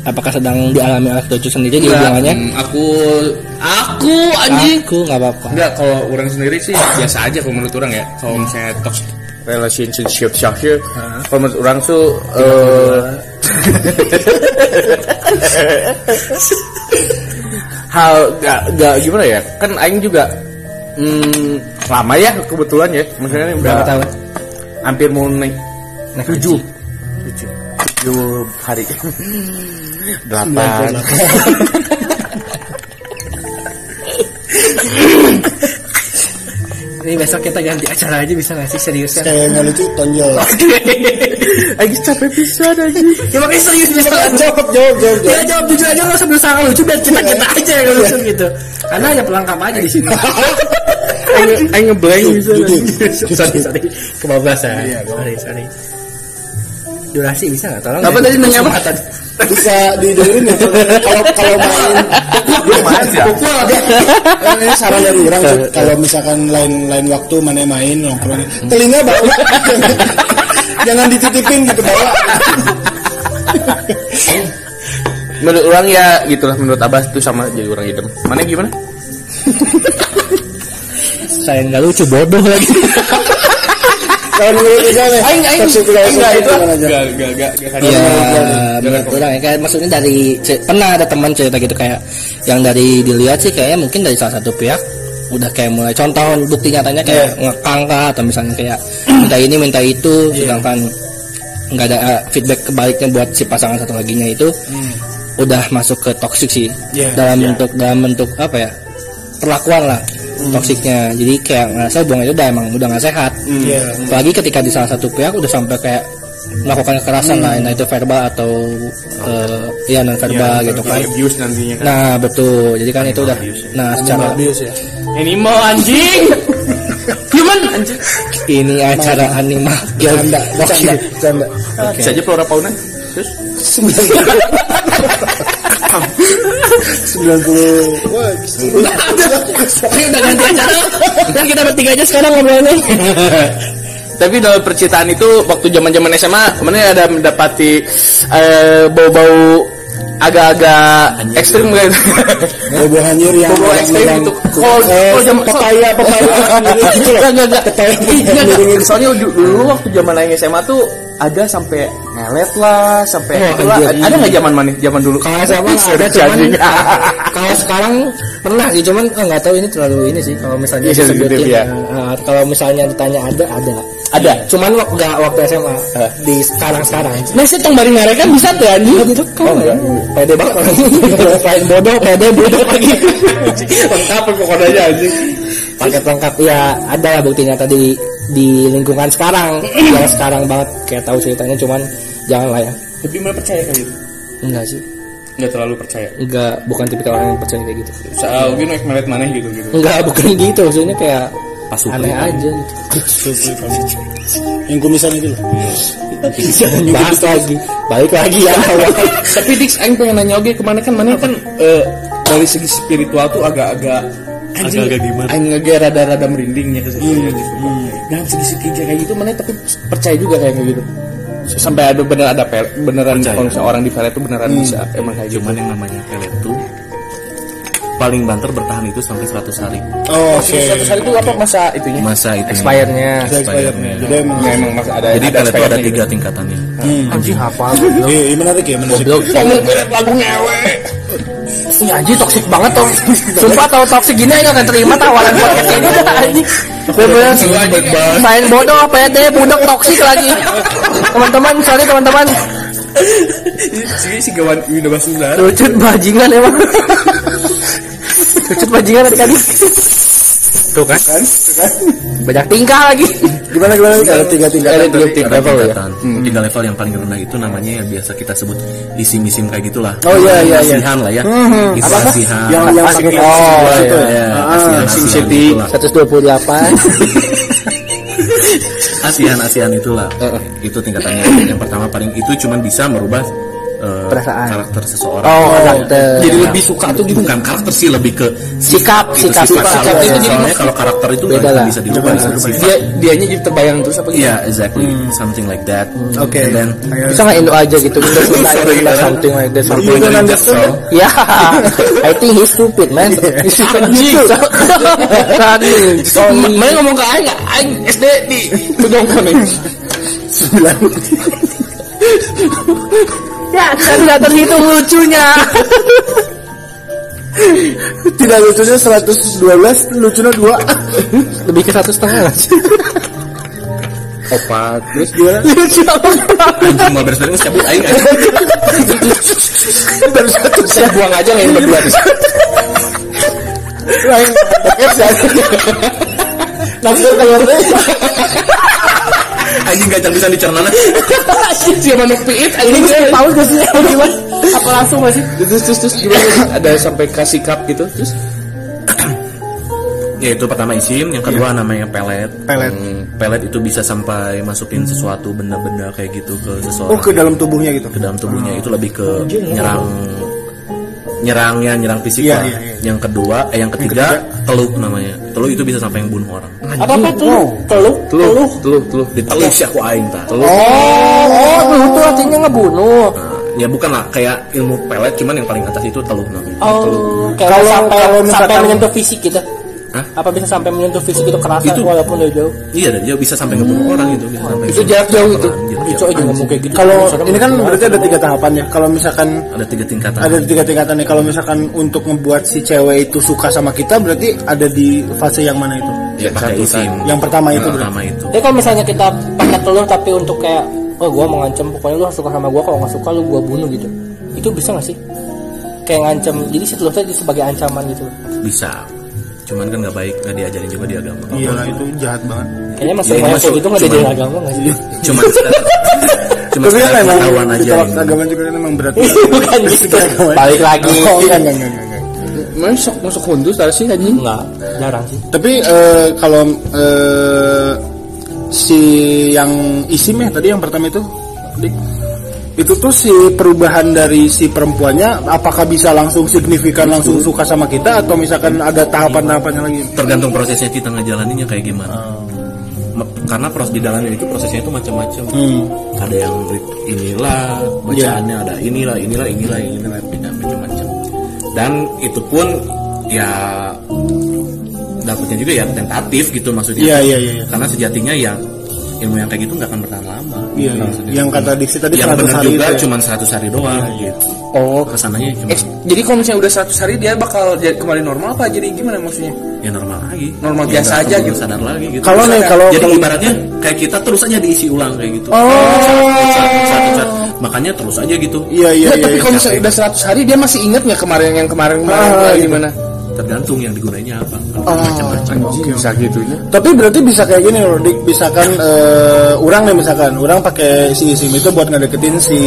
apakah sedang dialami oleh kerucut sendiri di hubungannya Hmm, aku aku anjing. aku nggak apa-apa. Enggak, kalau orang sendiri sih biasa aja kalau menurut orang ya. Kalau misalnya toxic. Relationship syahir kalau menurut orang tuh eh, hal gak, gak gimana ya? Kan Aing juga hmm, lama ya kebetulan ya. Maksudnya udah berapa tahun? hampir mau naik Naik tujuh. tujuh. Tujuh. Hari. Delapan ini besok kita ganti acara aja bisa nggak sih? Serius ya Kayak nggak lucu tonjol. Aing capek bisa aja ya makanya serius bisa Jawab, jawab, jawab. ya jawab jujur aja nggak usah berusaha lucu biar kita kita aja yang lucu gitu. Karena ya pelengkap aja di sini. Aing ngeblank bisa sorry sorry. Kebablasan. Sorry sorry durasi bisa nggak tolong Apa tadi nanya apa? Bisa didengerin ya. Kalau kalau main main ya pukul ada. Ini saran dari orang kalau misalkan lain lain waktu mana main nongkrong. Telinga bawa. Jangan dititipin gitu bawa. menurut orang ya gitulah menurut Abah itu sama jadi orang idem mana gimana saya nggak lucu bodoh lagi Kalau menurut. Aing- aing- aing itu. Enggak, enggak, enggak. Iya, menurut orang ya kayak maksudnya dari pernah ada teman cerita gitu kayak yang dari dilihat sih kayaknya mungkin dari salah satu pihak udah kayak mulai contoh bukti nyatanya kayak ngekang kah atau misalnya kayak minta ini minta itu. Sedangkan nggak ada uh, feedback kebaliknya buat si pasangan satu laginya itu udah masuk ke toxic sih. Iya, dalam bentuk dalam bentuk apa ya? Perlakuan lah toksiknya jadi kayak ngerasa hubungan itu udah emang udah nggak sehat. Iya. apalagi ketika di salah satu pihak udah sampai kayak melakukan kekerasan lah entah itu verbal atau eh, ya non verbal gitu kan. abuse nantinya kan. Nah betul. Jadi kan itu udah nah secara Abuse ya. animal anjing. Human. Anjing ini acara anima Canda, canda, canda. bisa aja flora fauna terus Sembilan puluh. Wah, ganti acara kita bertiga aja sekarang ngobrolnya tapi dalam percintaan itu waktu zaman zaman SMA mana ada mendapati eh, bau-bau agak-agak ekstrim gitu bobo hanyir yang yang- ekstrim yang- gitu kalau Eh, kalau zaman pepaya, pepaya. Gitu. Enggak, enggak, enggak. miringin. Soalnya du- dulu waktu zaman Aing SMA tuh ada sampai ngelet lah, sampai Oh, itulah. anjir. ada nggak zaman mana? Zaman dulu. kalau mah ada cuman kalau sekarang pernah sih cuman ah, nggak tahu ini terlalu ini sih kalau misalnya Iya, disebutin ya. ah, kalau misalnya ditanya ada ada Ada. cuman wak- nggak waktu SMA di sekarang sekarang. Nah, sih tong bari mereka kan bisa tuh anjing. gitu. Kan Oh, enggak. pede banget orang selain bodoh pede bodoh lagi. Lengkap pokoknya anjing. paket lengkap. Ya ada lah buktinya tadi di lingkungan sekarang. Yang sekarang banget kayak tahu ceritanya cuman jangan lah ya. Lebih mana percaya kali itu? enggak sih. Nggak terlalu percaya? Enggak bukan tipikal orang yang percaya kayak gitu. Soal gue naik melet mana gitu gitu enggak bukan gitu. Maksudnya kayak Pasupri. aneh aja gitu. Yang kumisan itu loh. bahas lagi. balik lagi ya. Tapi Dix Aing pengen nanya oke ke mana kan mana kan eh, dari segi spiritual tuh agak-agak Agak-agak gimana? Aing agak rada-rada merindingnya ke situ. Gitu. nah segi segi kayak gitu mana tapi percaya juga kayak gitu. Sampai ada bener ada pel beneran kalau misalnya orang di pelet tuh beneran bisa emang kayak gitu. Cuman yang namanya pelet tuh paling banter bertahan itu sampai 100 hari. Oh, oke. satu hari itu apa? Masa itunya? Masa itu expirednya Expirednya. Jadi emang Ya, emang masa ada Jadi pelet itu ada tiga gitu. tingkatannya. anjing. Hafal. Iya, iya, menarik ya, menarik. Pelet lagu ngewe. Ih anjing toksik banget tau Sumpah tau toksik gini aja gak terima tawaran podcast ini anjing Bener Main bodoh apa ya deh budak toksik lagi. Teman-teman sorry teman-teman. Si si gawan Winda Basudara Lucut bajingan emang Lucut bajingan tadi Tuh kan Banyak tingkah lagi Gimana gimana ada tiga tiga Ada tiga tiga Ada level ya tingkatan. Tiga level yang paling rendah itu namanya yang biasa kita sebut isim-isim kayak gitulah. Oh, iya, iya, iya. Asihan lah ya. Itu Apa? asihan. Yang yang pakai Oh, itu. Ya, ya, Ah, asihan, Sim asihan City. itulah. 128 ASEAN ASEAN itulah itu tingkatannya yang pertama paling itu cuman bisa merubah eh, Perasaan. karakter seseorang Oh karakter jadi lebih suka tuh gitu bukan karakter sih lebih ke Sikap Sikap sifat Sikap Sikap ya. itu soalnya kalau karakter itu Beda lah. bisa bisa coba. dia dianya jadi terbayang terus apa gitu Iya, exactly. Something like that. Oke. And then Bisa nggak Indo aja gitu Indo Sunda Indo something like that something understand? Jaksel. Ya, I think he's stupid man. He's stupid gitu. Mana ngomong ke Aing, Aing SD di Tudong kami. Sembilan. Ya, tidak terhitung lucunya. Tidak lucunya 112, lucunya dua. Lebih ke satu setengah sih. Opat, terus Gimana? Lucu apa? Anjing mau beres-beres cabut aing. Baru satu saya buang aja yang berdua di lain. Langsung keluar. Anjing gak bisa dicerna. Siapa manuk piit, Ini Aing gue tahu gak sih? Apa gimana? Apa langsung gak sih? terus terus terus gimana? Ada sampai kasih cup gitu, terus Ya itu pertama isim, yang kedua namanya pelet. Pelet. Hmm, pelet itu bisa sampai masukin sesuatu benda-benda kayak gitu ke seseorang. Oh, ke dalam tubuhnya gitu. ke dalam tubuhnya itu lebih ke nyerang nyerangnya nyerang fisik Iya, lah. iya, iya. Yang kedua, eh yang ketiga, teluk namanya. Teluk itu bisa sampai yang bunuh orang. Apa apa tuh? Teluk, teluh, teluh, teluh. Diteluk sih aku aing ta. Oh, oh, teluk tuh artinya ngebunuh. Nah, ya bukan lah kayak ilmu pelet cuman yang paling atas itu teluk namanya. Oh, Kalau- kalau sampai kalau sampai menyentuh fisik gitu. Hah? Apa bisa sampai menyentuh fisik itu kerasa Itu- walaupun dari jauh? Iya, dan dia bisa sampai ngebunuh orang itu, bisa sampai Itu jarak jauh itu. Lucu jauh. aja ngomong kayak gitu. Kalau ini kan berarti ada tiga tahapan ya. Kalau misalkan Ada tiga tingkatan. ada tiga tingkatan nih. Kalau misalkan untuk ngebuat si cewek itu suka sama kita, berarti ada di fase yang mana itu? ya, pakai isim. Yang pertama itu Yang pertama itu. Jadi kalau misalnya kita pakai telur tapi untuk kayak oh gua mau ngancem pokoknya lu harus suka sama gua kalau nggak suka lu gua bunuh gitu. Itu bisa nggak sih? Kayak ngancem. Jadi si telur tadi sebagai ancaman gitu. Bisa. Cuman kan nggak baik, nggak diajarin juga di agama. Iya lah itu jahat banget. Kayaknya masuk Ya, masuk. gitu nggak jadi agama nggak sih? Cuman cuma Tapi kan emang pengetahuan aja agama juga kan emang berat. Bukan gitu. Balik lagi. Oh, enggak, enggak, enggak, enggak. Masuk masuk hundus tadi sih anjing. Enggak, jarang sih. Tapi eh, kalau eh, si yang isim ya tadi yang pertama itu, Dik, itu tuh si perubahan dari si perempuannya, apakah bisa langsung signifikan langsung suka sama kita atau misalkan ada tahapan-tahapannya lagi? tergantung prosesnya kita ngejalaninnya kayak gimana. Ma- Karena proses di dalamnya itu prosesnya itu macam-macam. Hmm. Ada yang inilah bacaannya, ada inilah, inilah, inilah, inilah, macam-macam. Dan itu pun ya dapatnya juga ya tentatif gitu maksudnya. Iya, iya, iya, iya. Karena sejatinya ya ilmu yang kayak gitu nggak akan bertahan lama. Iya, iya. Maksudnya. Yang kata Diksi tadi yang 100 benar hari juga ya. cuma 100 hari doang gitu. Oh, Ke sananya cuma Ex- jadi kalau misalnya udah 100 hari dia bakal jadi kembali normal apa jadi gimana maksudnya? ya normal lagi. Normal Ya, biasa aja gitu. Sadar lagi gitu. Kalau nih, kalau jadi kalau- ibaratnya kayak kita terus aja diisi ulang kayak gitu. Oh. Satu, satu, satu. Makanya terus aja gitu. Iya, iya, Ya, iya. tapi iya. kalau misalnya udah 100 hari dia masih inget nggak kemarin yang kemarin kemarin Ah, gitu. gimana? Tergantung yang digunainya apa. Oh, Macam-macam. Bisa gitunya. Tapi berarti bisa kayak gini loh, Dik. Misalkan eh, orang nih misalkan, orang pakai si isim itu buat ngedeketin si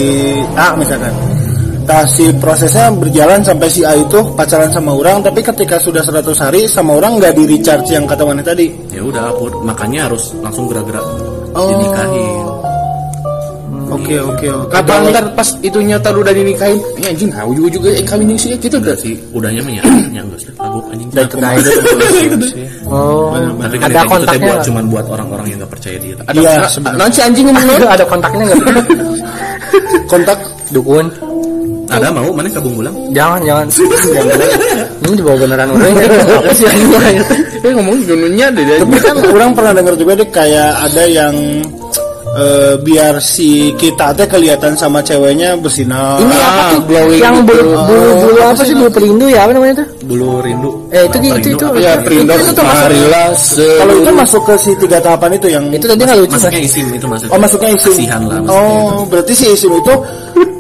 A misalkan. si prosesnya berjalan sampai si A itu pacaran sama orang tapi ketika sudah 100 hari sama orang nggak di recharge yang kata mana tadi ya udah makanya harus langsung gerak-gerak Oh. dinikahin oke oke oke Kapan ntar pas itunya tahu udah dinikahin? Ya anjing, nah ujung juga eh kawin yang sih gitu udah udah. sih udahnya mah ya ya enggak sih kagok anjing Dan kenal itu. Oh, tapi kan ada gitu kontaknya buat cuman buat orang-orang yang nggak percaya dia Ada Iya, nah, sebenarnya. nah, si anjing ngomong Ada, ada kontaknya nggak? kontak Dukun. ada mau mana kabung bulang Jangan, jangan. Jangan. Ini dibawa beneran orang. Apa sih anjing? Eh ngomong dunia deh dia. tapi kan orang pernah dengar juga deh kayak ada yang eh, biar si kita teh kelihatan sama ceweknya bersinar Ini apa Ah, tuh? glowing Yang gitu. bulu bulu bulu apa sih bulu perindu ya? Apa namanya tuh? bulu rindu Eh itu itu itu. itu. Ya perindo Itu tuh masuk. marilah kalau itu masuk ke si tiga tahapan itu yang Itu tadi nggak lucu. masuknya isim itu maksudnya Oh masuknya isim. kasihan lah Oh berarti si isim itu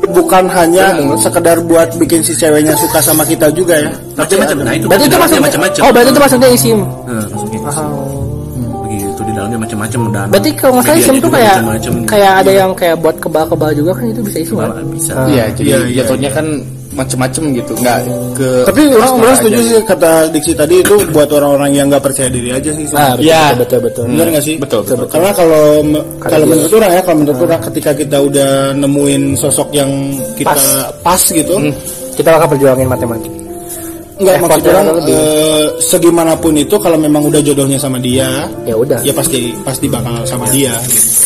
bukan hanya sekedar buat bikin si ceweknya suka sama kita juga ya. macam-macam nah itu Berarti itu masuknya. macam-macam Oh, berarti itu masuknya isim. Nah, masuknya isim. Dalamnya macam-macam dan Berarti kalau nggak salah isim tuh kayak macam-macam. kayak ada yang kayak buat kebal-kebal juga kan itu bisa isim kan? bisa Iya, jadi Iya, iya, jatuhnya kan macem-macem gitu, nggak ke. Tapi orang orang aja. setuju sih kata diksi tadi itu buat orang-orang yang nggak percaya diri aja sih. Ah, betul, Iya. betul, betul, betul. Benar nggak sih? Betul, betul, Karena kalau kalau menurut orang ya, kalau menurut orang ketika kita udah nemuin sosok yang kita pas, gitu, Kita bakal perjuangin matematik. Nggak maksud orang lebih. eh, segimanapun itu kalau memang udah jodohnya sama dia, Ya udah. ya pasti pasti bakal sama dia. Gitu.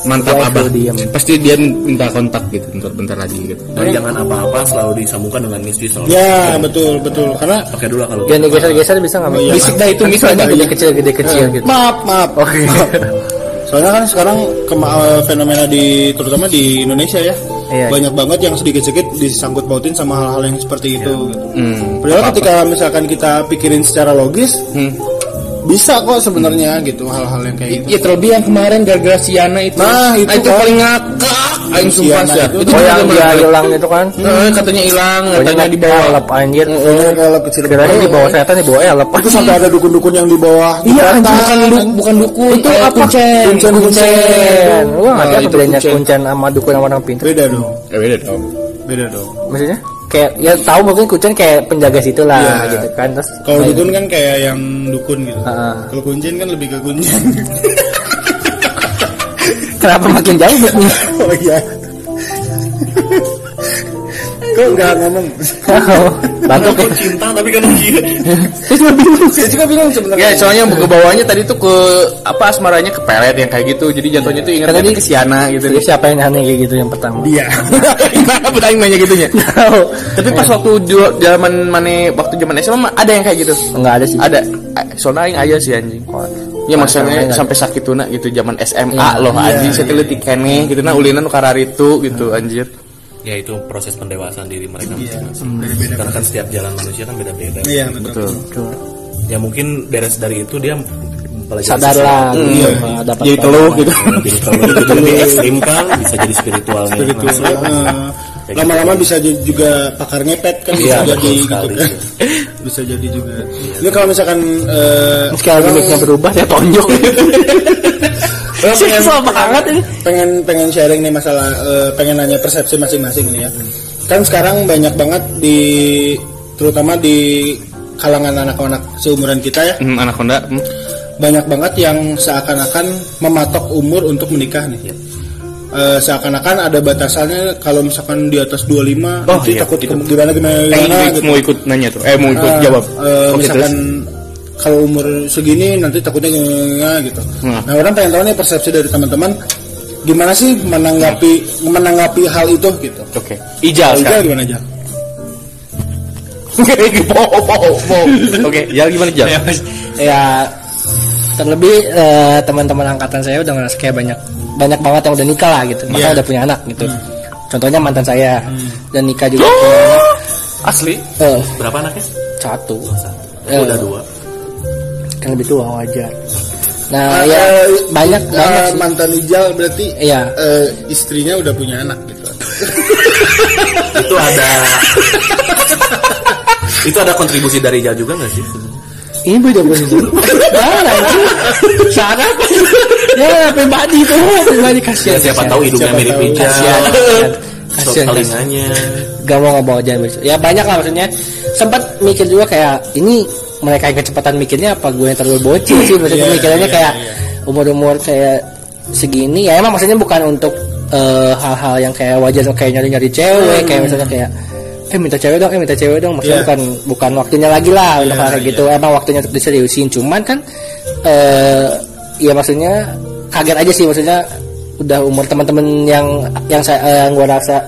mantap Dia abah. diam. Pasti dia minta kontak gitu, bentar, bentar lagi gitu. dan jangan apa-apa selalu disambungkan dengan mistis soalnya Ya betul betul karena pakai dulu kalau Jangan digeser-geser bisa nggak? iya. Bisik dah itu misalnya gede kecil gede kecil gitu. maaf maaf. Oke. Soalnya kan sekarang kema- eh, fenomena di terutama di Indonesia ya Iya. banyak banget yang sedikit-sedikit disangkut pautin sama hal-hal yang seperti itu. gitu. Hmm. Padahal ketika misalkan kita pikirin secara logis Hmm. Bisa kok sebenarnya gitu hal-hal yang kayak gitu. Iya terlebih yang kemarin gara-gara Siana itu. Nah, itu kan. paling ngakak. Aing sumpah sih. itu. Itu Oh yang dia hilang itu kan? Eh, katanya hilang, katanya di bawah. elep anjir. Kayaknya kalau kecil Kirain di bawah setan di bawah elep. itu sampai ada dukun-dukun yang di bawah Iya, bukan bukan dukun, Itu apa? kuncen. Kuncen, kuncen. Wah, Nah, itu bedanya kuncen. kuncen sama dukun sama orang pintar. Beda dong. Eh, beda dong. Beda dong. Maksudnya? Kayak ya tahu mungkin kuncen kayak penjaga situ lah Iya. gitu kan. Terus Kalau dukun kan kayak yang dukun gitu. Heeh. Kalau kuncen kan lebih ke kuncen. kenapa makin jauh nih? oh iya. Kok nggak ngomong? Bantu ke cinta tapi kan iya Saya juga bingung sebenarnya. Ya, soalnya ke bawahnya tadi tuh ke apa asmaranya ke pelet yang kayak gitu. Jadi jatuhnya tuh ingat tadi ke Siana gitu. Jadi siapa yang aneh kayak gitu yang pertama? Iya. Kenapa aing nanya gitunya? Tahu. Tapi pas waktu ju- zaman mana waktu zaman SMA mah ada yang kayak gitu. Enggak ada sih. Ada. Eh, Soalnya aing aya sih anjing. Ya maksudnya Enggak. sampai sakit tuna gitu zaman SMA Iya, loh iya, anjing saya teliti keneh gitu nah ulinan kararitu gitu anjir. Ya itu proses pendewasaan diri mereka masing-masing karena kan setiap jalan manusia kan beda-beda Iya betul. ya mungkin beres dari itu dia belajar Sadar sesuatu. lah gitu. Iya. Dapat Jadi teluh gitu. jadi kalau itu lebih ekstrim kan bisa jadi spiritualnya Itu langsung. eh, lama-lama bisa jadi juga pakar ngepet kan bisa Iya, jadi betul gitu kan. bisa jadi juga. Ini kalau misalkan eh, Sekarang berubah saya tonjok. orang pengen, banget ini. pengen pengen sharing nih masalah eh, pengen nanya persepsi masing-masing nih ya. Kan sekarang banyak banget di terutama di kalangan anak-anak seumuran kita ya Hmm, anak Honda. Hmm. banyak banget yang seakan-akan mematok umur untuk menikah nih. Eh, seakan-akan ada batasannya kalau misalkan di atas 25 Oh, nanti iya, takut itu. gimana gimana, Eh, gimana mau- gitu. mau ikut nanya tuh. Eh mau ikut Ah, jawab. eh, Oke, misalkan terus. Kalau umur segini nanti takutnya gimana gitu. Hmm. Nah orang pengen tahu nih persepsi dari teman-teman gimana sih menanggapi menanggapi hal itu gitu. Oke. Ijal Kalau sekarang. gimana aja? Oke, ya gimana Jal? ya terlebih eh, teman-teman angkatan saya udah ngerasa kayak banyak banyak banget yang udah nikah lah gitu maka Iya. udah punya anak gitu contohnya mantan saya dan nikah juga Oh! asli Eh, berapa anaknya satu oh, Eh, udah dua kan lebih tua wajar nah Ah, ya eh, banyak eh, banyak sih. mantan Ijal berarti Iya. eh, istrinya udah punya anak gitu. itu ada itu ada kontribusi dari Jal juga nggak sih ini beda posisi mana sana ya pribadi tuh pribadi kasihan ya, siapa tahu hidungnya Siapa mirip. Ijal kasihan kasihan. kasihan telinganya gak mau ngomong berisik. ya banyak lah maksudnya sempat mikir juga kayak ini mereka yang kecepatan mikirnya apa? Gue yang terlalu bocil sih. Maksudnya Iya, pemikirannya iya, kayak iya. umur-umur kayak segini. Ya emang maksudnya bukan untuk eh, hal-hal yang kayak wajar kayak nyari-nyari cewek kayak misalnya kayak eh minta cewek dong eh minta cewek dong. Maksudnya Iya. bukan bukan waktunya lagi lah untuk Iya, hal kayak iya. gitu emang waktunya untuk diseriusin. Cuman kan eh ya maksudnya kaget aja sih. Maksudnya udah umur teman-teman yang yang saya eh, yang gua rasa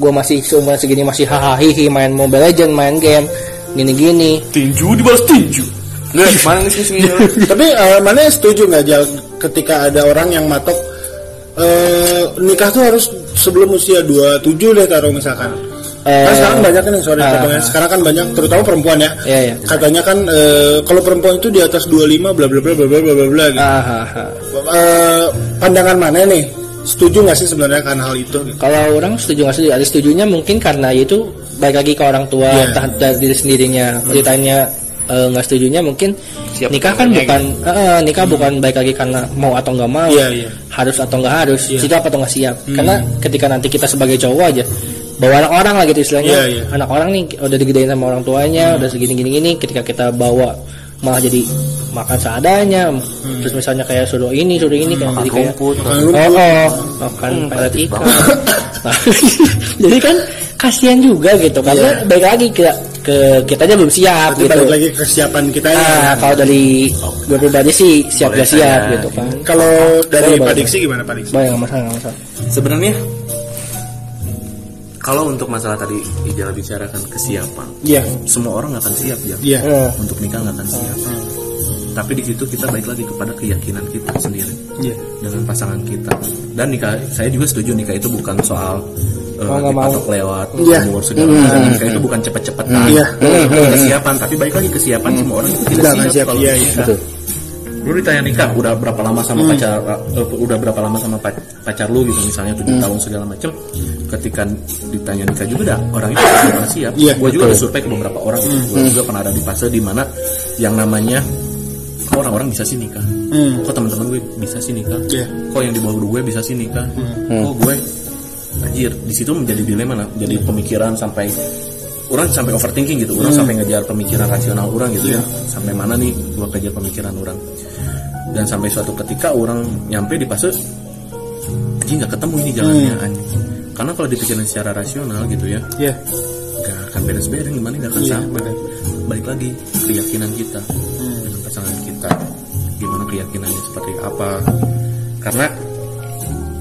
gua masih seumuran segini masih hahaha hihi main Mobile Legend main game gini-gini Tinju dibalas tinju. Nggak, mana nih sih sini Tapi eh, mana setuju nggak Jal ketika ada orang yang matok eh, nikah tuh harus sebelum usia 27 deh taruh misalkan. Eh, kan sekarang banyak nih sorry potongnya. sekarang kan banyak terutama perempuan ya. Iya, iya. Katanya kan eh, kalau perempuan itu di atas 25 bla bla bla bla bla bla bla bla gitu. Eh, pandangan mana nih? Setuju nggak sih sebenarnya kan hal itu? Gitu? Kalau orang setuju nggak setuju? Ada setujunya mungkin karena itu baik lagi ke orang tua, Iya. entah dari diri sendirinya. Ditanya eh, nggak setujunya mungkin Siap nikah kan bukan eh, eh, nikah bukan baik lagi karena mau atau nggak mau, Iya, iya. harus atau nggak harus, Iya. siap atau nggak siap. Karena ketika nanti kita sebagai cowok aja bawa anak orang lah gitu istilahnya, Iya, iya. anak orang nih udah digedein sama orang tuanya, udah segini gini gini, ketika kita bawa malah jadi makan seadanya, terus misalnya kayak suruh ini suruh ini kayak jadi kayak rumput Makan Oh, rumput. oh, makan pelet ikan. Nah, jadi kan kasihan juga gitu karena baik lagi ke ke kita aja belum siap Berarti gitu. balik lagi ke kesiapan kita ya. Nah, kalau dari gue pribadi sih siap gak siap gitu kan. Kalau dari Pak. Diksi gimana Pak Diksi? Nggak masalah nggak masalah. sebenarnya kalau untuk masalah tadi Ijal bicarakan kesiapan Iya, semua orang nggak akan siap ya iya. Eh, untuk nikah nggak akan siap tapi di situ kita balik lagi kepada keyakinan kita sendiri. Iya. dengan pasangan kita. Dan nikah saya juga setuju nikah itu bukan soal uh, Oh, dipatok lewat Iya. umur segala macam. Nikah itu bukan cepet-cepet Iya. kesiapan. Tapi balik lagi kesiapan semua orang itu tidak akan siap, siap. kalau Iya, nikah. iya. lu ditanya nikah udah berapa lama sama pacar uh, udah berapa lama sama pac- pacar lu gitu misalnya tujuh tahun segala macam ketika ditanya nikah juga dah orang itu pasti akan siap. Iya, gue juga udah survei ke beberapa orang. Gitu. gue juga pernah ada di fase di mana yang namanya kok orang-orang bisa sih nikah. Hmm. kok teman-teman gue bisa sih nikah? Iya. kok yang di bawah gue bisa sih nikah? Kok gue anjir di situ menjadi dilema lah jadi pemikiran sampai orang sampai overthinking gitu. Orang sampai ngejar pemikiran rasional orang gitu ya. Sampai mana nih gue kejar pemikiran orang? Dan sampai suatu ketika orang nyampe di fase anjing nggak ketemu ini jalannya anjing. Karena kalau dipikirin secara rasional gitu ya Iya. gak akan beres-beres gimana gak akan Iya, sampai. balik lagi keyakinan kita pasangan kita gimana keyakinannya seperti apa karena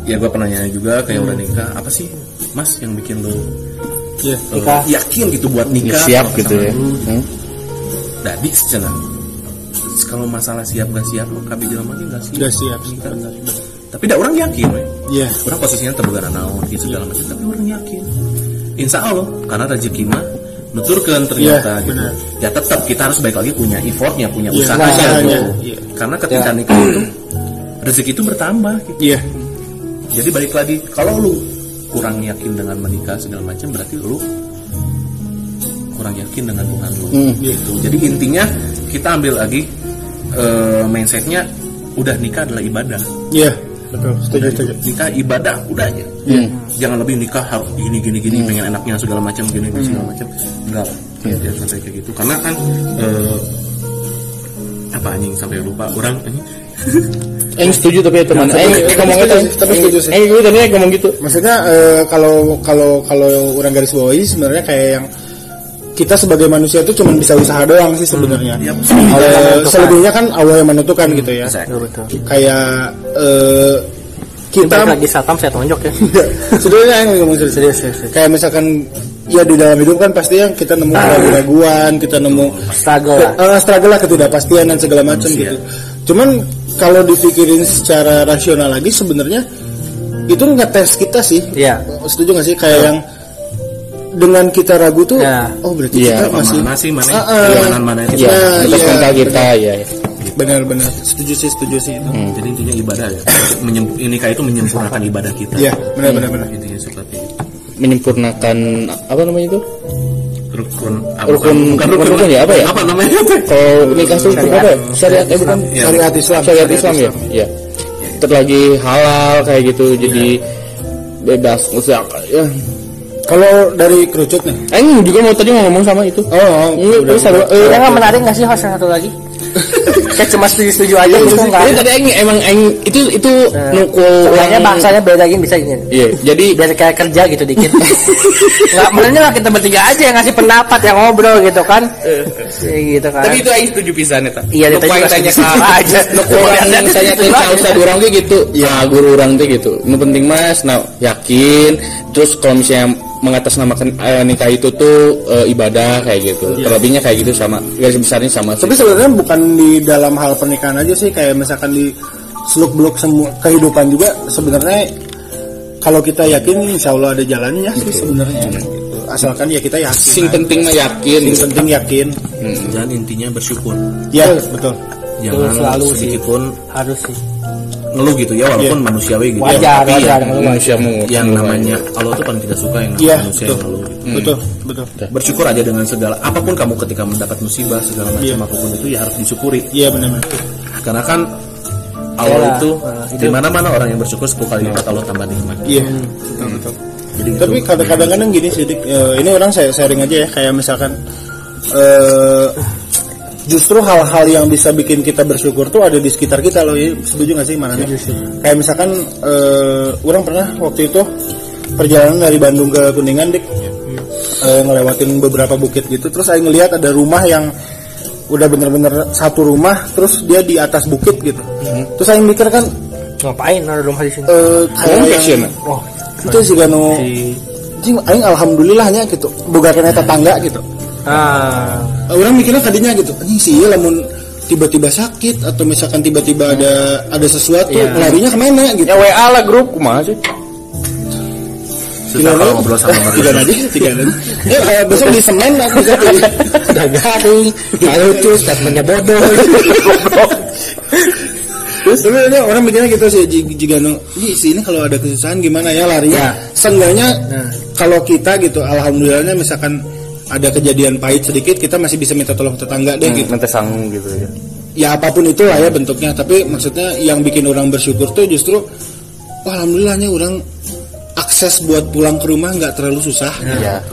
ya gue pernah nanya juga kayak udah nikah apa sih mas yang bikin lo Iya. eh, Nikah. yakin gitu buat nikah siap sama gitu ya. pasangan lu? Hmm. Dadi secara kalau masalah siap gak siap lo kami bilang lagi gak siap Udah siap. nikah tapi dah orang yakin we. Iya. orang posisinya terbuka naon gitu segala macam tapi orang yakin insya Allah karena rezeki mah nuturkan ternyata Iya, gitu benar. ya tetap kita harus baik lagi punya effortnya punya Iya, usahanya usahanya. gitu. Iya. karena ketika nikah itu rezeki itu bertambah gitu. Iya. jadi balik lagi kalau lu kurang yakin dengan menikah segala macam berarti lu kurang yakin dengan Tuhan lu gitu jadi intinya kita ambil lagi eh, mindsetnya udah nikah adalah ibadah Iya. Betul. Setuju, setuju. nikah ibadah udah aja jangan lebih nikah harus gini gini gini pengen enaknya segala macam gini gini segala macam enggak lah jangan sampai kayak gitu karena kan eh, apa anjing sampai lupa orang anjing Eh setuju tapi teman. Eh ngomong gitu. tapi setuju sih. Eh gue tadi ngomong gitu. Maksudnya eh, kalau kalau kalau orang garis bawahi sebenarnya kayak yang kita sebagai manusia itu cuma bisa usaha doang sih sebenarnya. Iya, Eh, selebihnya kan Allah yang menentukan gitu ya. Exactly. Betul. Kayak eh, kita lagi satam saya tonjok ya. sebenarnya yang ngomong serius. Serius. Kayak misalkan ya di dalam hidup kan pasti yang kita nemu keraguan, kita nemu Struggle lah. Eh, struggle lah ketidakpastian dan segala macam gitu. Cuman kalau dipikirin secara rasional lagi sebenarnya itu ngetes kita sih. Iya. Setuju gak sih kayak yang dengan kita ragu tuh Ya. oh berarti Iya, kita masih mana sih mana ah. keimanan mana Iya, kita Nah, atas iya, mental kita ya. ya. benar-benar setuju sih setuju sih itu. jadi intinya ibadah ya Menyem- nikah itu menyempurnakan ibadah kita Iya, benar-benar benar. intinya seperti itu Menyempurnakan apa namanya itu? rukun apa, Rukun- bukan bukan rukun ya, apa ya? apa namanya Kalau nikah tuh apa ya? Syariat eh bukan Iya. Syariat Islam. syariat Islam ya. Iya. Terus lagi halal kayak gitu jadi bebas usaha ya Kalau dari kerucut nih. Aing juga mau tadi mau ngomong sama itu. Oh, Ini udah. terus ada- eh, Yang menarik nggak sih host yang satu lagi? Kayak cuma setuju-setuju aja gitu nggak. Jadi tadi aing emang aing itu itu nukul Kayaknya bangsanya beda gini bisa ini. Iya, jadi Biar kayak kerja gitu dikit. Nggak benernya lah kita bertiga aja yang ngasih pendapat yang ngobrol gitu kan. Kayak gitu kan. tapi itu aing setuju pisan eta. Iya, poin juga tanya ka aja. Nu urang saya teh usah urang teh gitu. Ya guru urang teh gitu. Nu penting mas nah yakin terus kalau misalnya mengatasnamakan eh, nikah itu tuh eh, ibadah kayak gitu. Terlebihnya kayak gitu sama garis besarnya sama sih. Tapi sebenarnya bukan di dalam hal pernikahan aja sih kayak misalkan di seluk beluk semua kehidupan juga sebenarnya kalau kita yakin insya Allah ada jalannya sih sebenarnya gitu. asalkan ya kita yakin Sing penting mah yakin. Sing penting yakin dan intinya bersyukur ya betul jangan selalu sih. sedikit pun harus sih. Ngeluh gitu ya walaupun manusiawi gitu Wajar, tapi wajar. yang, Manusia mau yang namanya Allah tuh paling tidak suka yang namanya iya manusia betul. yang ngeluh gitu. betul betul. Bersyukur aja dengan segala apa pun kamu ketika mendapat musibah segala macam Iya. apa pun itu ya harus disyukuri. Iya benar karena kan Allah itu nah, di mana mana orang yang bersyukur 10 kali lipat Allah tambah nikmat. Iya. Betul betul. Jadi gitu. tapi kadang-kadang kan gini sih. Eh, ini orang saya sharing aja ya kayak misalkan eh justru hal-hal yang bisa bikin kita bersyukur tuh ada di sekitar kita loh ya setuju gak sih mana kayak misalkan eh orang pernah waktu itu perjalanan dari Bandung ke Kuningan dik. Eh, ngelewatin beberapa bukit gitu. Terus saya ngelihat ada rumah yang udah bener-bener satu rumah terus dia di atas bukit gitu. Terus saya mikir kan Ngapain ada rumah di sini? eh Oh, yang-. Oh, itu sih kan Jing, aing alhamdulillahnya gitu boga kena tetangga gitu ah, orang mikirnya tadinya gitu ini sih ya lamun tiba-tiba sakit atau misalkan tiba-tiba ada ada sesuatu Iya. larinya ke mana? Gitu. Ya WA lah grup kumaha sih? susah kalau ngobrol sama tiga manusia. Nanti tiga nanti. Ya kayak besok di semen aku bisa udah garing, nggak lucu, statementnya bodoh. terus? Sebenarnya orang mikirnya gitu sih jika no "Ih, si ini kalau ada kesusahan gimana ya larinya? Seenggaknya kalau kita gitu alhamdulillahnya misalkan ada kejadian pahit sedikit kita masih bisa minta tolong tetangga deh gitu. Nanti sanggung gitu ya. ya apa pun itu lah ya bentuknya tapi maksudnya yang bikin orang bersyukur tuh justru wah alhamdulillahnya orang akses buat pulang ke rumah nggak terlalu susah. Iya.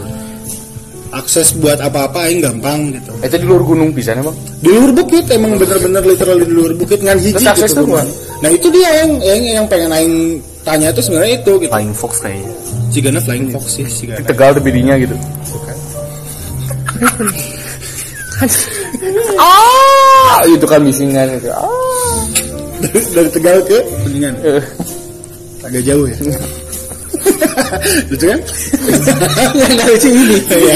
akses buat apa-apa yang gampang gitu. Itu di luar gunung pisan emang. di luar bukit emang bener-bener literal di luar bukit ngan hiji Terus akses gitu nah itu dia yang yang, yang pengen aing tanya itu sebenarnya itu gitu. Flying fox kayaknya Cigana flying fox sih Cigana. Tegal tuh bidinya gitu. Ah, itu kan bisingan itu. Ah. dari, dari Tegal ke? Kuningan agak jauh ya? Lucu kan? Nggak lucu ini. Ya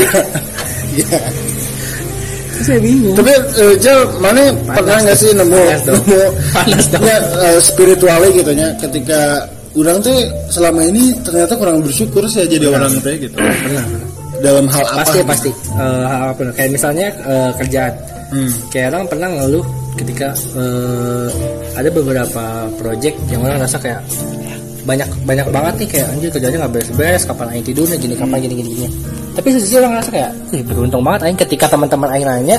ya Saya bingung. tapi eh, Jel mana pernah nggak sih nemu nemu ya, eh, spiritualnya gitu nya? Ketika orang tuh selama ini ternyata kurang bersyukur saya jadi orang teh gitu. Pernah dalam hal apa Pasti pasti. Eh, apa kayak misalnya eh, kerjaan. Hmm. Kayak orang pernah ngeluh ketika eh, ada beberapa project yang orang rasa kayak banyak banyak banget nih kayak anjir kerjanya nggak beres-beres kapan aing tidurnya gini kapan gini gini gini tapi sisi orang ngerasa kayak beruntung banget aing ketika teman-teman aing nanya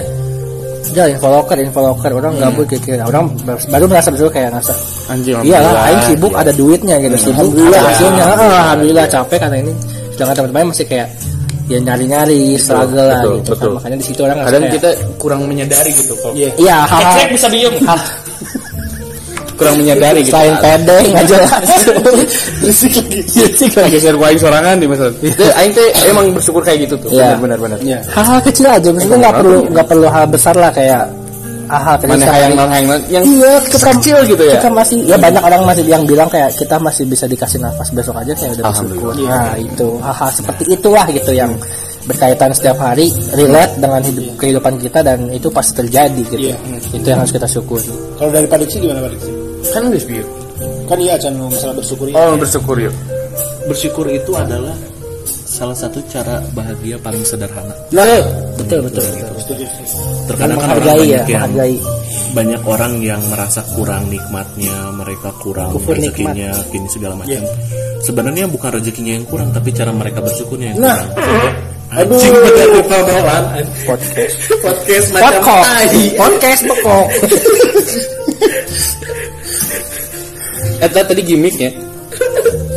Jal, info locker, info locker, orang gabut gitu, orang baru merasa betul kayak ngerasa Anjing. Iya lah, aing sibuk ada duitnya gitu, sibuk Alhamdulillah. hasilnya, Ah, alhamdulillah capek karena ini. Sedangkan teman-teman masih kayak ya nyari-nyari, struggle lah betul, gitu. betul. Kan. Makanya di situ orang Kadang kayak, kita kurang menyadari gitu kok. Iya. iya hal-hal Cek bisa diem. kurang menyadari gitu. selain pede nggak jelas. lagi share paling sorangan di masa itu aing teh emang bersyukur kayak gitu tuh Iya. benar benar benar Hal-hal kecil aja, maksudnya nggak perlu nggak perlu hal besar lah kayak hal-hal kecil. mana seperti- yang non yang yang Iya, kita kecil gitu ya kita masih ya banyak orang masih yang bilang kayak kita masih bisa dikasih nafas besok aja kayak udah bersyukur. Nah itu hal-hal seperti itulah gitu yang berkaitan setiap hari relate dengan hidup kehidupan kita dan itu pasti terjadi gitu. Iya. Itu yang harus kita syukuri. kalau dari Pak Diksi gimana Pak Diksi kan udah kan iya Chan masalah bersyukur ya. oh bersyukur yuk bersyukur itu adalah salah satu cara bahagia paling sederhana nah Betul betul. betul. setuju terkadang kan orang ya, banyak yang menghargai. banyak orang yang merasa kurang nikmatnya mereka kurang Kufur rezekinya ini segala macam sebenarnya bukan rezekinya yang kurang tapi cara mereka bersyukurnya yang Nah. kurang aduh Anjing bener lupa Podcast. podcast macam tai Podcast pokok. Eta tadi gimmicknya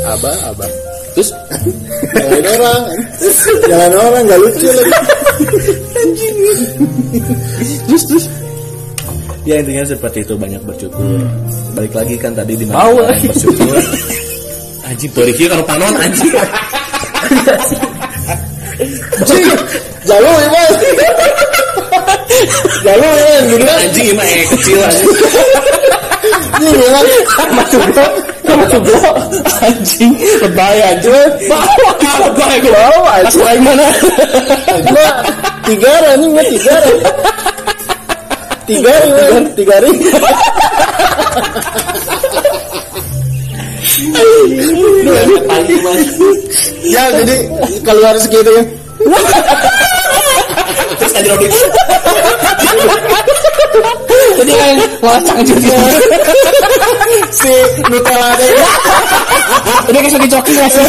Abah, abah. Terus? Jalan orang. Jalan orang nggak lucu lagi. terus terus. Ya intinya seperti itu banyak bersyukur. Balik lagi kan tadi di mana bersyukur. Anjing Riki kalau panon anjing. Jalo ya mas. Jalo ya. Dulu anjing eh kecil anjing. Ini bilang Sama Sublo. anjing lebay anjing Bawa. Lebay gue. Bawa. Pas lain mana? gua tiga ini gua tiga tiga ring tiga ring ya jadi keluar segitu ya terus aja Jadi kayak ngacang juga. si Nutella deh Udah kayak joki nggak sih?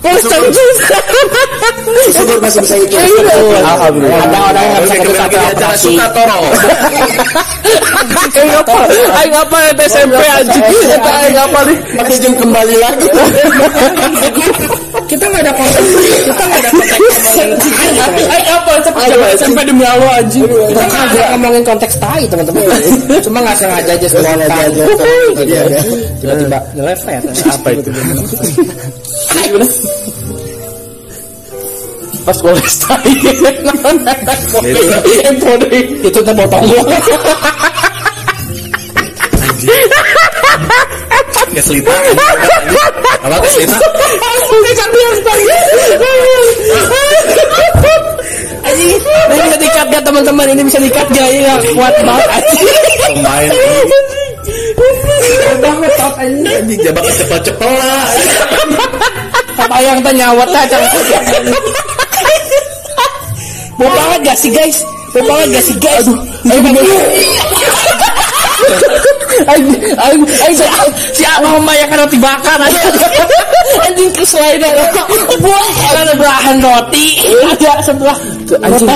tapi syukur masih bisa itu Alhamdulillah. Ada orang yang nggak bisa acara Ayo itu SMP anjing? Ayo ngapa nih? tapi jam kembali lagi Kita nggak ada konten. Kita nggak ada konten ngomongin tai. Cepet cepet sampai demi Allah anjing. Kita nggak ada ngomongin konteks tai teman-teman. Cuma nggak sengaja aja spontan. Iya, iya. Tiba-tiba ngelepet. Apa itu? Pas gue les tai. Itu tuh botol gua. keselita apa keselita Anjing, ini bisa dikat gak teman-teman? Ini bisa dikat gak? Ini gak kuat banget pemain banget top anjing. anjing jabak cepel-cepel lah Apa yang tanya nyawat aja. Mau banget gak sih guys? Mau banget gak sih guys? Aduh, Aing, aing, aing, si, si Abah membayangkan roti bakar. Anjing kesuai deh. Buah, ada belahan roti. Ada sebelah. Anjing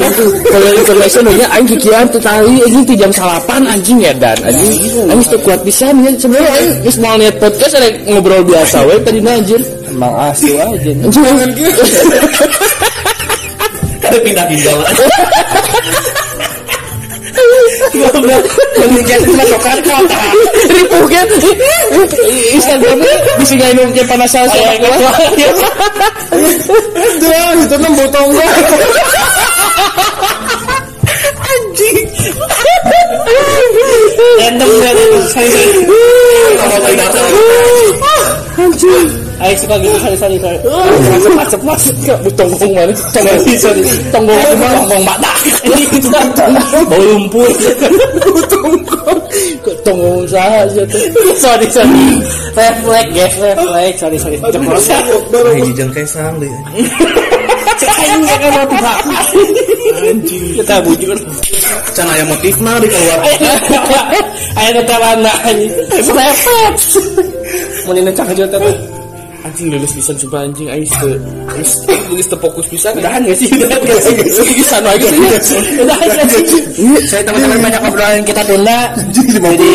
itu. Kalau information nya aing kikian tuh tadi anjing tuh jam salapan anjing ya dan anjing anjing tuh kuat bisa nih sebenarnya mau lihat podcast ada ngobrol biasa we tadi anjir. Emang asu aja. Anjing ada pindah cuma coklat kota. Ribu kan. Instagramnya bisa nggak minum kayak panas saya. Tuh, itu botol. Random tidak Ayo suka gitu sorry sorry sorry. Masuk masuk masuk ke tonggong mana? Tonggong sorry. Tonggong? Tonggong mata. Ini itu kan bau lumpur. Tonggong. Tonggong saja tuh. Sorry sorry. Refleks guys refleks sorry sorry. Ceplosan. Aing jeung kesang deh Aing gak kan roti bakar. anjing Kita bujur. can aya motifna di keluar Ayo tetap anak anjing. Refleks. Mau nina cak aja tapi. Anjing lulus bisa coba anjing aing teu geus teu fokus bisa Udahan gak sih? Udahan gak sih? Bisa lagi sih? Udahan gak sih? Saya teman-teman banyak obrolan kita tunda. Jadi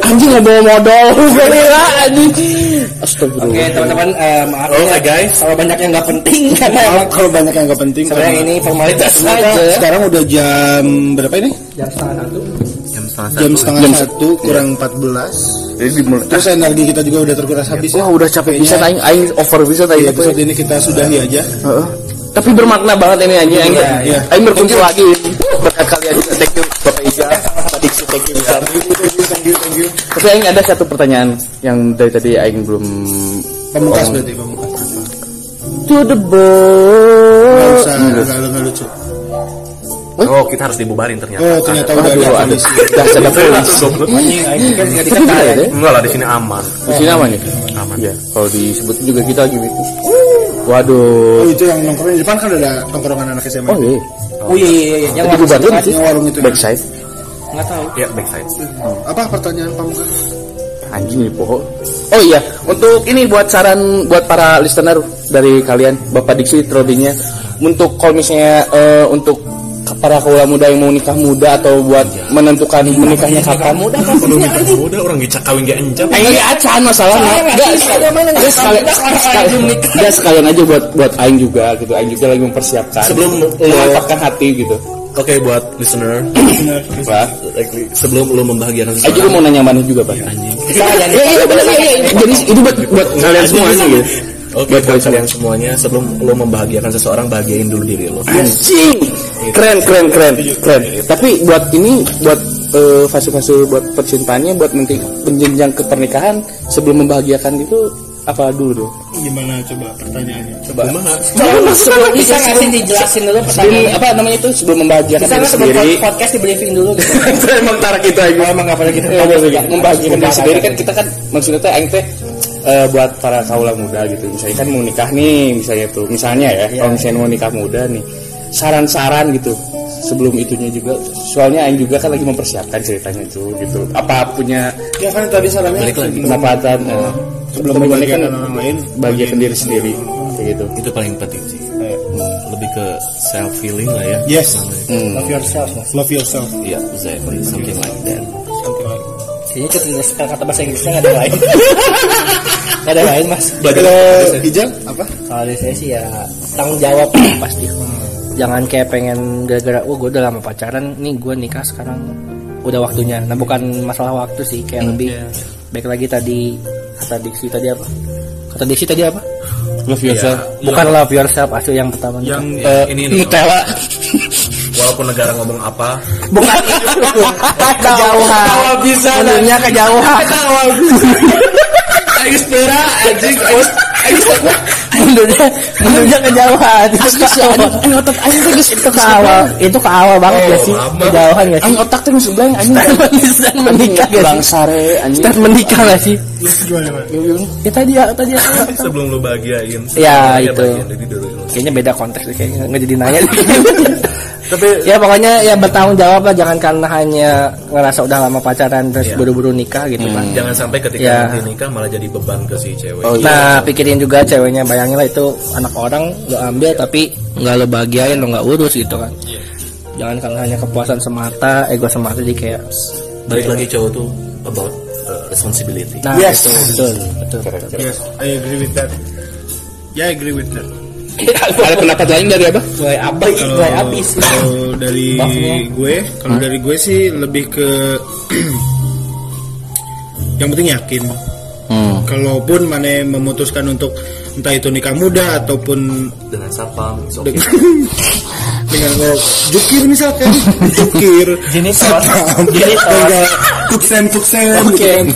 anjing nggak bawa modal. Gila anjing. Astagfirullah. Oke teman-teman eh, maaf ya. guys. Kalau banyak yang nggak penting Karena Kalau banyak yang gak penting sebenarnya karena- ini formalitas saja sekarang udah jam berapa ini? Jam setengah satu jam setengah Jam setengah satu kurang 14 Jadi dimulai. Terus energi kita juga udah terkuras habis ya. Wah udah capek bisa aing aing over bisa tadi Di episode ini kita sudahi aja. Heeh. Tapi bermakna banget ini anjing aing. iya. Aing berkumpul lagi berkat kalian juga. Thank you Bapak Diksi, thank you. Thank you, thank you. Tapi aing ada satu pertanyaan yang dari tadi aing belum Pamungkas berarti pamungkas. to the ball. usah, gak, gak lucu. Oh kita harus dibubarin ternyata Oh ternyata udah ada polisi. Dah ada polisi. Anjing kan nggak Iya, dikata ya. enggak lah di sini aman Di sini aman ya? aman Iya. Kalau disebut juga kita gitu. Oh Waduh. itu yang nongkrong di depan kan ada tongkrongan anak SMA. Oh iya. Oh iya iya iya. Yang Jadi bubarin warung yang warung itu. backside. nggak tahu ya backside Apa pertanyaan pamungkas? Anjing ini pohon. Oh iya, untuk ini buat saran buat para listener dari kalian, Bapak Diksi, Trodinya, untuk kalau misalnya eh, untuk para kaula muda yang mau nikah muda atau buat menentukan menikahnya kapan muda kan nikah muda orang ngecak kawin gak encam. Eh, enggak acan masalahnya. Enggak enggak sekalian enggak sekalian aja buat buat aing juga gitu. Aing juga lagi mempersiapkan. Sebelum lo- mengatakan hati gitu. Oke buat listener, Pak. sebelum lo membahagiakan Aing juga seseorang, mau nanya mana juga, Pak. Iya, iya, benar, iya, iya. Jadi itu buat buat kalian semuanya gitu. Oke buat kalian semuanya, sebelum lo membahagiakan seseorang, bahagiain dulu diri lo. Anjing. Keren, keren, keren, keren. Tapi buat ini buat eh, fase-fase buat percintaannya buat nanti menjenjang ke pernikahan sebelum membahagiakan itu apa dulu dong? Gimana coba pertanyaannya? Coba. Sebelum bisa nggak sih dijelasin dulu Sebelum pertanyaannya? apa namanya itu sebelum membahagiakan Bisa diri sendiri. podcast di briefing dulu gitu? Itu emang tarik kita aja. Emang gitu. Ya, ya, membahagiakan diri sendiri kan kita kan maksudnya teh aing teh eh, buat para kaula muda gitu. Misalnya kan mau nikah nih, misalnya tuh. Misalnya ya, kalau misalnya mau nikah muda nih, saran-saran gitu sebelum itunya juga soalnya aing juga kan lagi mempersiapkan ceritanya tuh gitu apa punya Ya kan tadi sarannya pendapatan eh, sebelum membagikan kan orang lain diri sendiri kayak gitu Itu paling penting sih. Lebih ke self feeling lah ya. Yes. Namanya. Hmm. Love yourself. Love yourself. Iya, exactly, something like that. Itu tulis kata bahasa Inggrisnya nggak ada lain. Nggak ada lain mas. Kalau hijau apa? Kalau dari saya sih ya tanggung jawab pasti. Jangan kayak pengen gara-gara, oh gue udah lama pacaran, nih gue nikah sekarang udah waktunya. Nah bukan masalah waktu sih, kayak lebih baik lagi tadi kata diksi tadi apa? Kata diksi tadi apa? love yourself Bukan love yourself, asli yang pertama. Yang Eh, ini Nutella walaupun negara ngomong apa, bukan itu. kejauhan. Kawal bisa, Menurutnya kejauhan. aing sepeda anjing Mundunya, mundunya kejauhan. Itu ke awal. otak aing teh geus Itu ke awal. Itu ke awal banget ya sih. Kejauhan sih? aing otak teh geus blank anjing Start menikah gak bang sih? sare anjing Start menikah gak sih? Ya tadi ya, tadi ya. sebelum lo bahagiain, Ya, itu. Kayaknya beda konteks kayaknya nggak jadi nanya. Tapi ya pokoknya ya bertanggung jawab lah jangan karena hanya ngerasa udah lama pacaran terus Iya. buru-buru nikah gitu kan. Jangan sampai ketika Ya. nanti nikah malah jadi beban ke si cewek. Oh, iya. Nah pikirin juga ceweknya bayangin lah itu anak orang lo ambil tapi nggak lo bahagiain lo nggak urus gitu kan. Jangan karena hanya kepuasan semata, ego semata jadi kayak Balik lagi cowok tuh about uh, responsibility. nah Yes. itu betul betul. betul. Yes, I agree with that. Ya, I agree with that. ada pendapat lain dari apa Mulai abis, Kalau mulai abis. kalau dari gue, kalau dari gue sih lebih ke yang penting yakin. Hmm. Kalaupun mana memutuskan untuk entah itu nikah muda ataupun Dengan sapam, it's okay. dengan oh, jukir misalkan, jukir, sapam, Jenitor. enggak, tuksen tuksen, Oke, gitu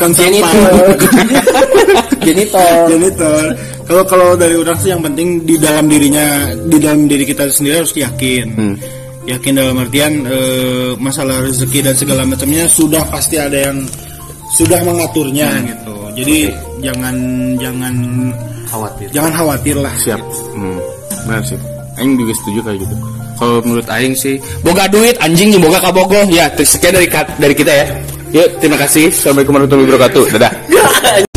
Jenitor. janitor kalau kalau dari orang sih yang penting di dalam dirinya di dalam diri kita sendiri harus yakin. Hmm. yakin dalam artian eh, masalah rezeki dan segala macamnya sudah pasti ada yang sudah mengaturnya Hmm. gitu. Jadi jangan jangan Khawatir. jangan khawatir lah. Siap. Hmm. benar sih. Aing juga setuju kayak gitu. Kalau menurut aing sih boga duit anjing nih boga kabogo. Ya sekian dari dari kita ya. Yuk terima kasih. Assalamualaikum warahmatullahi wabarakatuh. Dadah